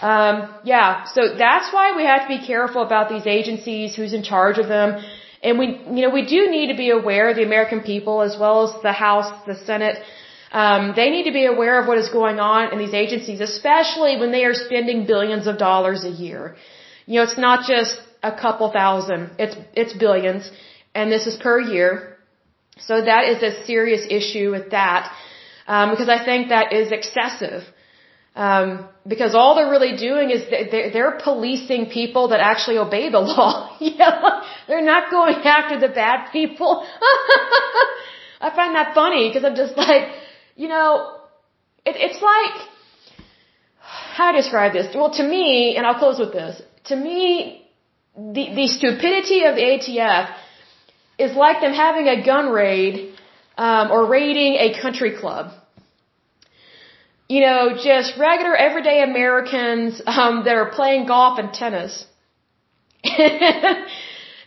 S1: um, yeah, so that's why we have to be careful about these agencies, who's in charge of them. And we, you know, we do need to be aware, the American people, as well as the House, the Senate, um, they need to be aware of what is going on in these agencies, especially when they are spending billions of dollars a year. You know, it's not just a couple thousand, it's, it's billions, and this is per year. So that is a serious issue with that, um, because I think that is excessive. Um, because all they're really doing is they're, they're policing people that actually obey the law. yeah, they're not going after the bad people. I find that funny because I'm just like, you know, it, it's like, how do I describe this? Well, to me, and I'll close with this. To me, the, the stupidity of the ATF is like them having a gun raid um, or raiding a country club you know, just regular everyday Americans um, that are playing golf and tennis.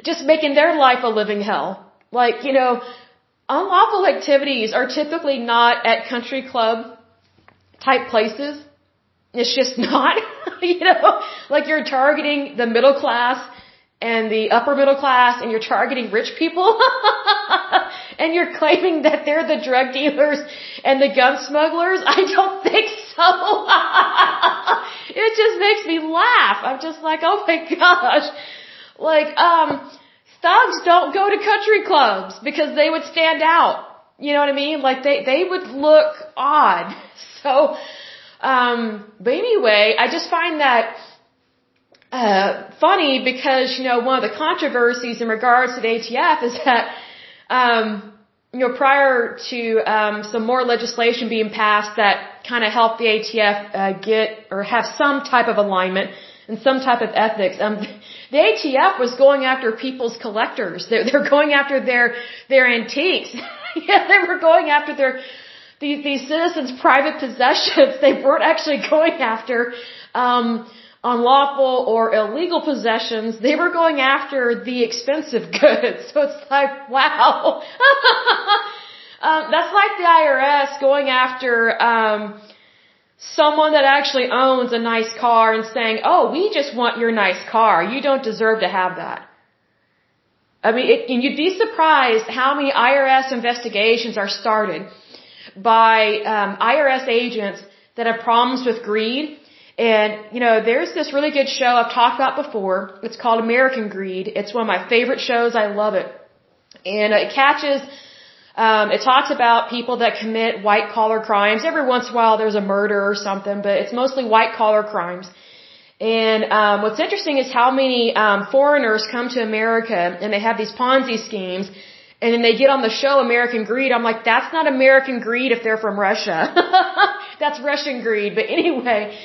S1: just making their life a living hell. Like, you know, unlawful activities are typically not at country club type places. It's just not, you know, like you're targeting the middle class and the upper middle class and you're targeting rich people and you're claiming that they're the drug dealers and the gun smugglers? I don't think so. it just makes me laugh. I'm just like, oh my gosh. Like, um, thugs don't go to country clubs because they would stand out. You know what I mean? Like they, they would look odd. So, um, but anyway, I just find that uh, funny because you know one of the controversies in regards to the ATF is that um, you know prior to um, some more legislation being passed that kind of helped the ATF uh, get or have some type of alignment and some type of ethics. Um, the ATF was going after people's collectors. They're, they're going after their their antiques. yeah, they were going after their these, these citizens' private possessions. They weren't actually going after. Um, unlawful or illegal possessions, they were going after the expensive goods. So it's like, wow. um, that's like the IRS going after um, someone that actually owns a nice car and saying, oh, we just want your nice car. You don't deserve to have that. I mean, it, you'd be surprised how many IRS investigations are started by um, IRS agents that have problems with greed and, you know, there's this really good show I've talked about before. It's called American Greed. It's one of my favorite shows. I love it. And it catches Um, it talks about people that commit white collar crimes. Every once in a while there's a murder or something, but it's mostly white collar crimes. And um, what's interesting is how many um, foreigners come to America and they have these Ponzi schemes, and then they get on the show American Greed. I'm like, that's not American greed if they're from Russia. that's Russian greed. But anyway,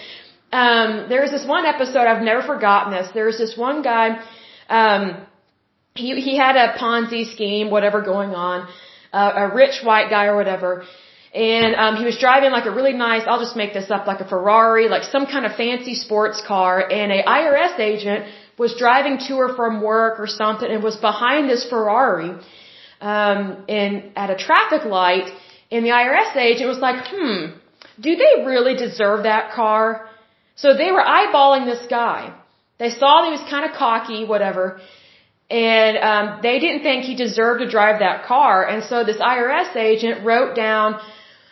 S1: um, there was this one episode I've never forgotten this. There was this one guy. Um, he he had a Ponzi scheme, whatever going on, uh, a rich white guy or whatever and um, he was driving like a really nice, I'll just make this up, like a Ferrari, like some kind of fancy sports car, and a IRS agent was driving to or from work or something and was behind this Ferrari, um, and at a traffic light, and the IRS agent was like, hmm, do they really deserve that car? So they were eyeballing this guy. They saw he was kind of cocky, whatever, and um, they didn't think he deserved to drive that car. And so this IRS agent wrote down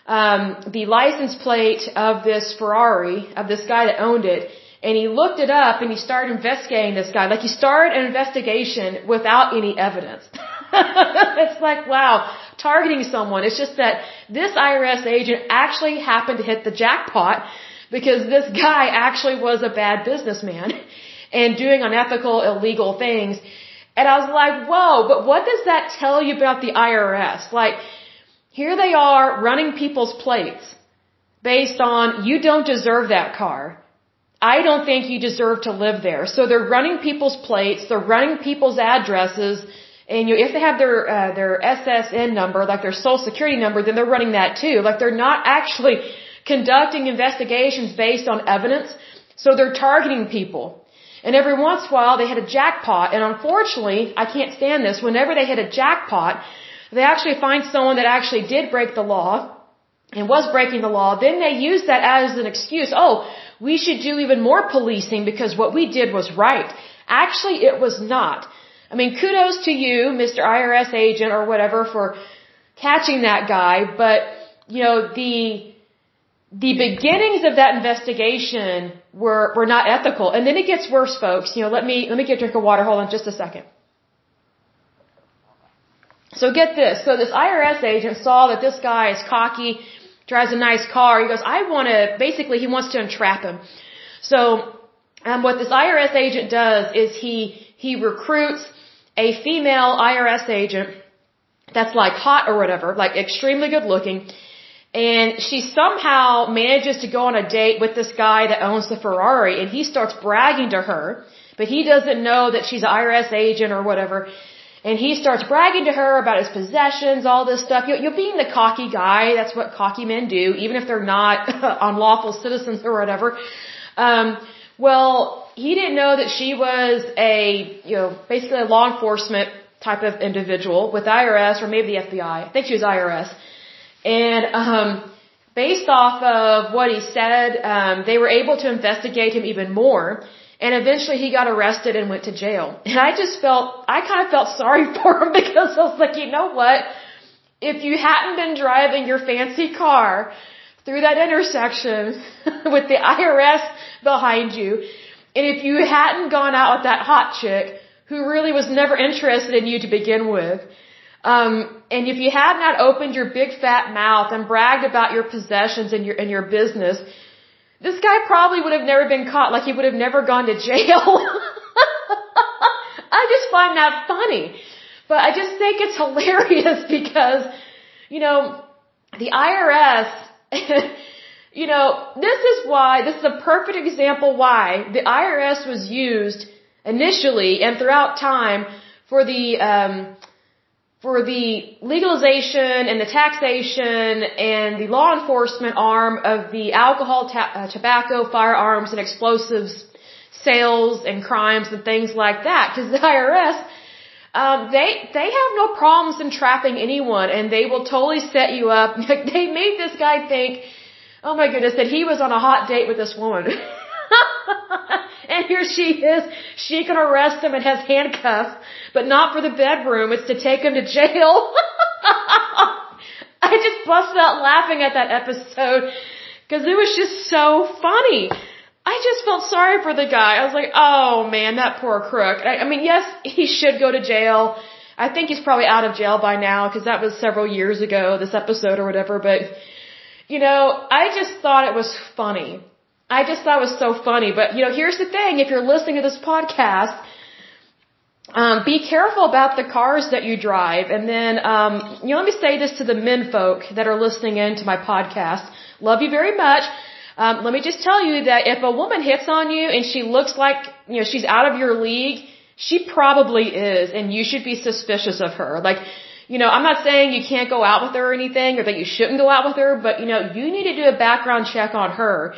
S1: um, the license plate of this Ferrari, of this guy that owned it, and he looked it up and he started investigating this guy. Like he started an investigation without any evidence. it's like, wow, targeting someone. It's just that this IRS agent actually happened to hit the jackpot because this guy actually was a bad businessman and doing unethical, illegal things. And I was like, whoa, but what does that tell you about the IRS? Like, here they are running people's plates based on you don't deserve that car. I don't think you deserve to live there. So they're running people's plates, they're running people's addresses, and you, if they have their uh, their SSN number, like their social security number, then they're running that too. Like they're not actually conducting investigations based on evidence, so they're targeting people. And every once in a while they hit a jackpot, and unfortunately, I can't stand this. Whenever they hit a jackpot, they actually find someone that actually did break the law and was breaking the law, then they use that as an excuse. Oh, we should do even more policing because what we did was right. Actually, it was not. I mean, kudos to you, Mr. IRS agent or whatever for catching that guy, but, you know, the, the beginnings of that investigation were, were not ethical. And then it gets worse, folks. You know, let me, let me get a drink of water. Hold on just a second. So get this. So this IRS agent saw that this guy is cocky, drives a nice car. He goes, I want to, basically he wants to entrap him. So, um, what this IRS agent does is he, he recruits a female IRS agent that's like hot or whatever, like extremely good looking. And she somehow manages to go on a date with this guy that owns the Ferrari and he starts bragging to her, but he doesn't know that she's an IRS agent or whatever. And he starts bragging to her about his possessions, all this stuff. You're, you're being the cocky guy. That's what cocky men do, even if they're not unlawful citizens or whatever. Um, well, he didn't know that she was a, you know, basically a law enforcement type of individual with IRS or maybe the FBI. I think she was IRS. And, um, based off of what he said, um, they were able to investigate him even more. And eventually he got arrested and went to jail. And I just felt, I kind of felt sorry for him because I was like, you know what? If you hadn't been driving your fancy car through that intersection with the IRS behind you, and if you hadn't gone out with that hot chick who really was never interested in you to begin with, um, and if you had not opened your big fat mouth and bragged about your possessions and your and your business, this guy probably would have never been caught, like he would have never gone to jail. I just find that funny. But I just think it's hilarious because, you know, the IRS, you know, this is why, this is a perfect example why the IRS was used initially and throughout time for the, um, for the legalization and the taxation and the law enforcement arm of the alcohol, ta- uh, tobacco, firearms, and explosives sales and crimes and things like that. Because the IRS, um, they they have no problems in trapping anyone, and they will totally set you up. they made this guy think, oh my goodness, that he was on a hot date with this woman. and here she is. She can arrest him and has handcuffs, but not for the bedroom. It's to take him to jail. I just busted out laughing at that episode because it was just so funny. I just felt sorry for the guy. I was like, oh man, that poor crook. I, I mean, yes, he should go to jail. I think he's probably out of jail by now because that was several years ago, this episode or whatever. But, you know, I just thought it was funny. I just thought it was so funny. But, you know, here's the thing. If you're listening to this podcast, um, be careful about the cars that you drive. And then, um, you know, let me say this to the men folk that are listening in to my podcast. Love you very much. Um, let me just tell you that if a woman hits on you and she looks like, you know, she's out of your league, she probably is, and you should be suspicious of her. Like, you know, I'm not saying you can't go out with her or anything, or that you shouldn't go out with her, but you know, you need to do a background check on her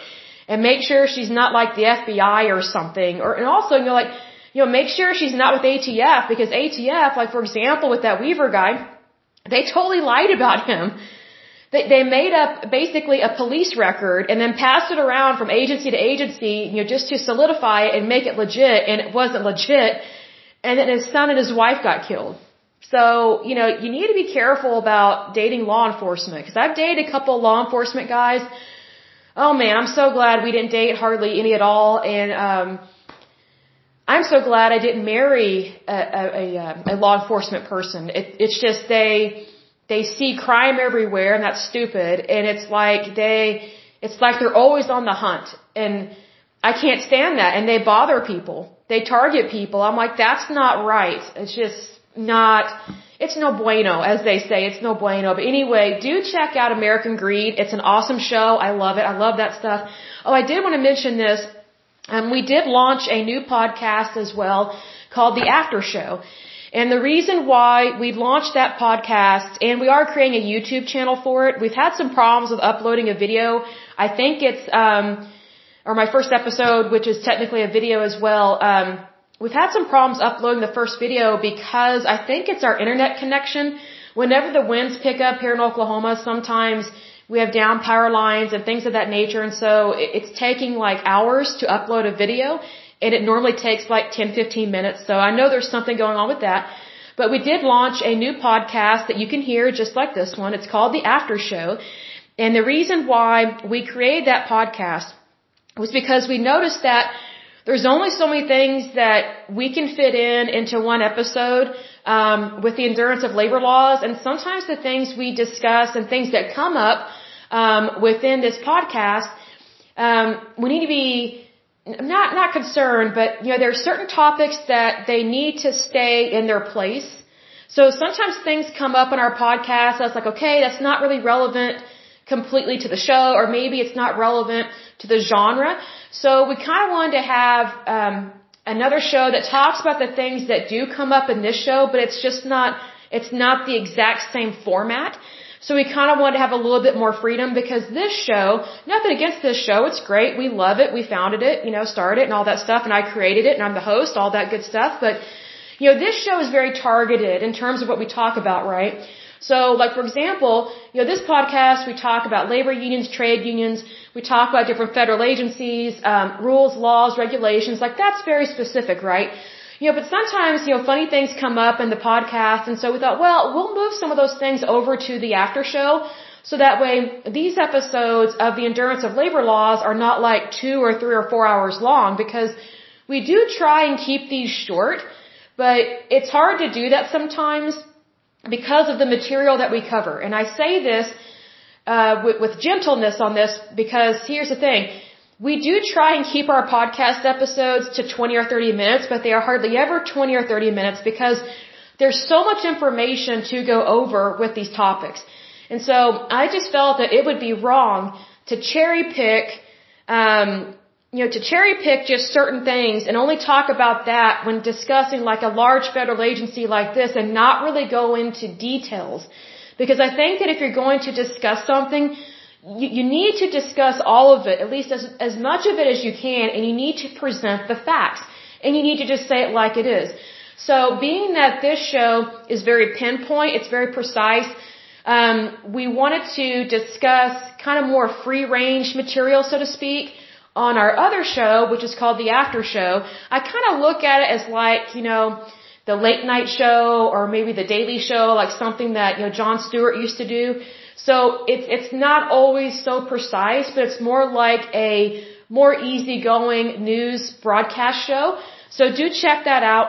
S1: and make sure she's not like the FBI or something. Or and also, you know, like, you know, make sure she's not with ATF because ATF, like for example, with that Weaver guy, they totally lied about him. They, they made up basically a police record and then passed it around from agency to agency, you know, just to solidify it and make it legit, and it wasn't legit. And then his son and his wife got killed. So, you know, you need to be careful about dating law enforcement. Because I've dated a couple law enforcement guys. Oh man, I'm so glad we didn't date hardly any at all. And, um, I'm so glad I didn't marry a, a, a, a law enforcement person. It, it's just they, they see crime everywhere and that's stupid and it's like they it's like they're always on the hunt and I can't stand that and they bother people. They target people. I'm like that's not right. It's just not it's no bueno as they say. It's no bueno. But anyway, do check out American Greed. It's an awesome show. I love it. I love that stuff. Oh, I did want to mention this. Um, we did launch a new podcast as well called The After Show. And the reason why we launched that podcast and we are creating a YouTube channel for it, we've had some problems with uploading a video. I think it's, um, or my first episode, which is technically a video as well. Um, we've had some problems uploading the first video because I think it's our internet connection. Whenever the winds pick up here in Oklahoma, sometimes we have down power lines and things of that nature. And so it's taking like hours to upload a video and it normally takes like 10, 15 minutes. So I know there's something going on with that. But we did launch a new podcast that you can hear just like this one. It's called The After Show. And the reason why we created that podcast was because we noticed that there's only so many things that we can fit in into one episode um, with the endurance of labor laws, and sometimes the things we discuss and things that come up um, within this podcast, um, we need to be not not concerned, but you know there are certain topics that they need to stay in their place. So sometimes things come up in our podcast that's like, okay, that's not really relevant completely to the show, or maybe it's not relevant to the genre. So we kind of wanted to have um, another show that talks about the things that do come up in this show, but it's just not it's not the exact same format. So we kind of wanted to have a little bit more freedom because this show, nothing against this show, it's great. We love it. We founded it, you know, started it and all that stuff and I created it and I'm the host, all that good stuff. But, you know, this show is very targeted in terms of what we talk about, right? So, like for example, you know, this podcast we talk about labor unions, trade unions. We talk about different federal agencies, um, rules, laws, regulations. Like that's very specific, right? You know, but sometimes, you know, funny things come up in the podcast, and so we thought, well, we'll move some of those things over to the after show, so that way these episodes of the endurance of labor laws are not like two or three or four hours long, because we do try and keep these short, but it's hard to do that sometimes because of the material that we cover. And I say this uh, with, with gentleness on this because here's the thing we do try and keep our podcast episodes to 20 or 30 minutes, but they are hardly ever 20 or 30 minutes because there's so much information to go over with these topics. And so I just felt that it would be wrong to cherry pick, um, you know, to cherry pick just certain things and only talk about that when discussing like a large federal agency like this and not really go into details. Because I think that if you're going to discuss something, you, you need to discuss all of it, at least as, as much of it as you can, and you need to present the facts. And you need to just say it like it is. So being that this show is very pinpoint, it's very precise, um, we wanted to discuss kind of more free range material, so to speak, on our other show, which is called The After Show. I kind of look at it as like, you know, the late night show or maybe the daily show, like something that, you know, Jon Stewart used to do. So it's, it's not always so precise, but it's more like a more easygoing news broadcast show. So do check that out.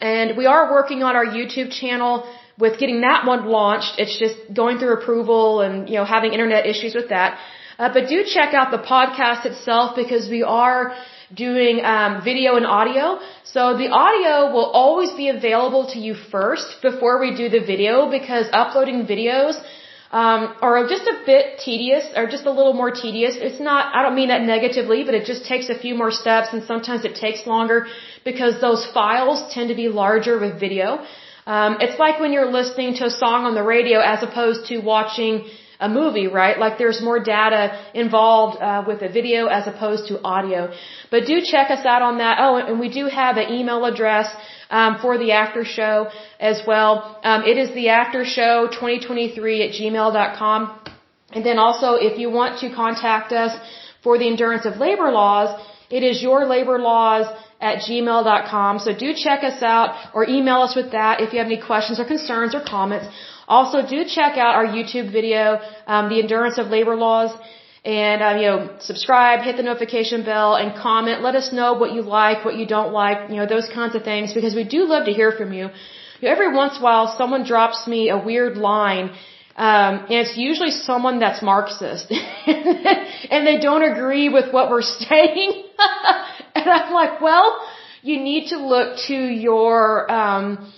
S1: And we are working on our YouTube channel with getting that one launched. It's just going through approval and, you know, having internet issues with that. Uh, but do check out the podcast itself because we are doing um, video and audio. So the audio will always be available to you first before we do the video because uploading videos um, are just a bit tedious or just a little more tedious. It's not, I don't mean that negatively, but it just takes a few more steps and sometimes it takes longer because those files tend to be larger with video. Um, it's like when you're listening to a song on the radio as opposed to watching a movie, right? Like there's more data involved uh, with a video as opposed to audio. But do check us out on that. Oh, and we do have an email address um, for the after show as well. Um, it is the after show 2023 at gmail.com. And then also, if you want to contact us for the endurance of labor laws, it is your labor laws at gmail.com. So do check us out or email us with that if you have any questions or concerns or comments. Also, do check out our YouTube video, um, The Endurance of Labor Laws, and, um, you know, subscribe, hit the notification bell, and comment. Let us know what you like, what you don't like, you know, those kinds of things, because we do love to hear from you. you know, every once in a while, someone drops me a weird line, um, and it's usually someone that's Marxist, and they don't agree with what we're saying. and I'm like, well, you need to look to your, um,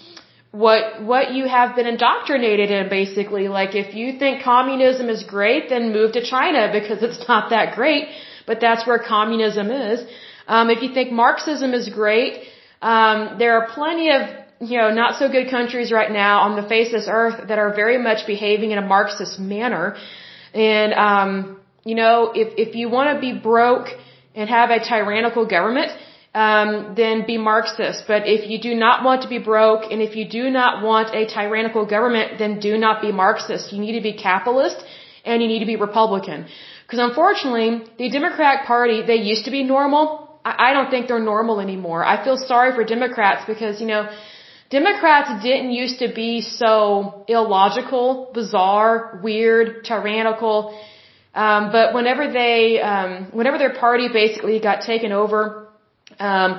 S1: what what you have been indoctrinated in basically. Like if you think communism is great then move to China because it's not that great. But that's where communism is. Um, if you think Marxism is great um, there are plenty of you know not so good countries right now on the face of this earth that are very much behaving in a Marxist manner. And um, you know if if you want to be broke and have a tyrannical government um, then be Marxist. But if you do not want to be broke and if you do not want a tyrannical government, then do not be Marxist. You need to be capitalist and you need to be Republican. Because unfortunately, the Democratic Party, they used to be normal. I don't think they're normal anymore. I feel sorry for Democrats because, you know, Democrats didn't used to be so illogical, bizarre, weird, tyrannical. Um, but whenever they, um, whenever their party basically got taken over um,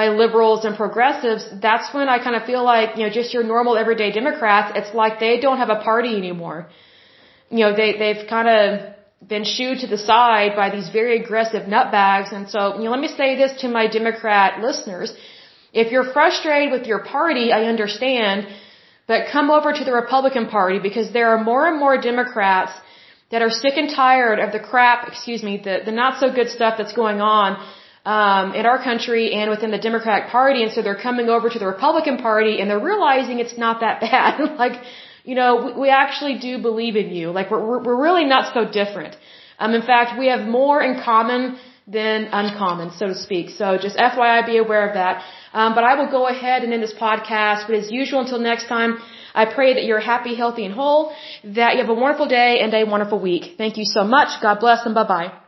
S1: by liberals and progressives, that's when I kind of feel like, you know, just your normal everyday Democrats, it's like they don't have a party anymore. You know, they, they've kind of been shooed to the side by these very aggressive nutbags. And so, you know, let me say this to my Democrat listeners. If you're frustrated with your party, I understand, but come over to the Republican Party because there are more and more Democrats that are sick and tired of the crap, excuse me, the, the not so good stuff that's going on um, in our country and within the Democratic Party, and so they're coming over to the Republican Party and they're realizing it's not that bad. like, you know, we, we actually do believe in you. Like, we're we're really not so different. Um, in fact, we have more in common than uncommon, so to speak. So just FYI, be aware of that. Um, but I will go ahead and end this podcast. But as usual, until next time, I pray that you're happy, healthy, and whole, that you have a wonderful day and a wonderful week. Thank you so much. God bless and bye bye.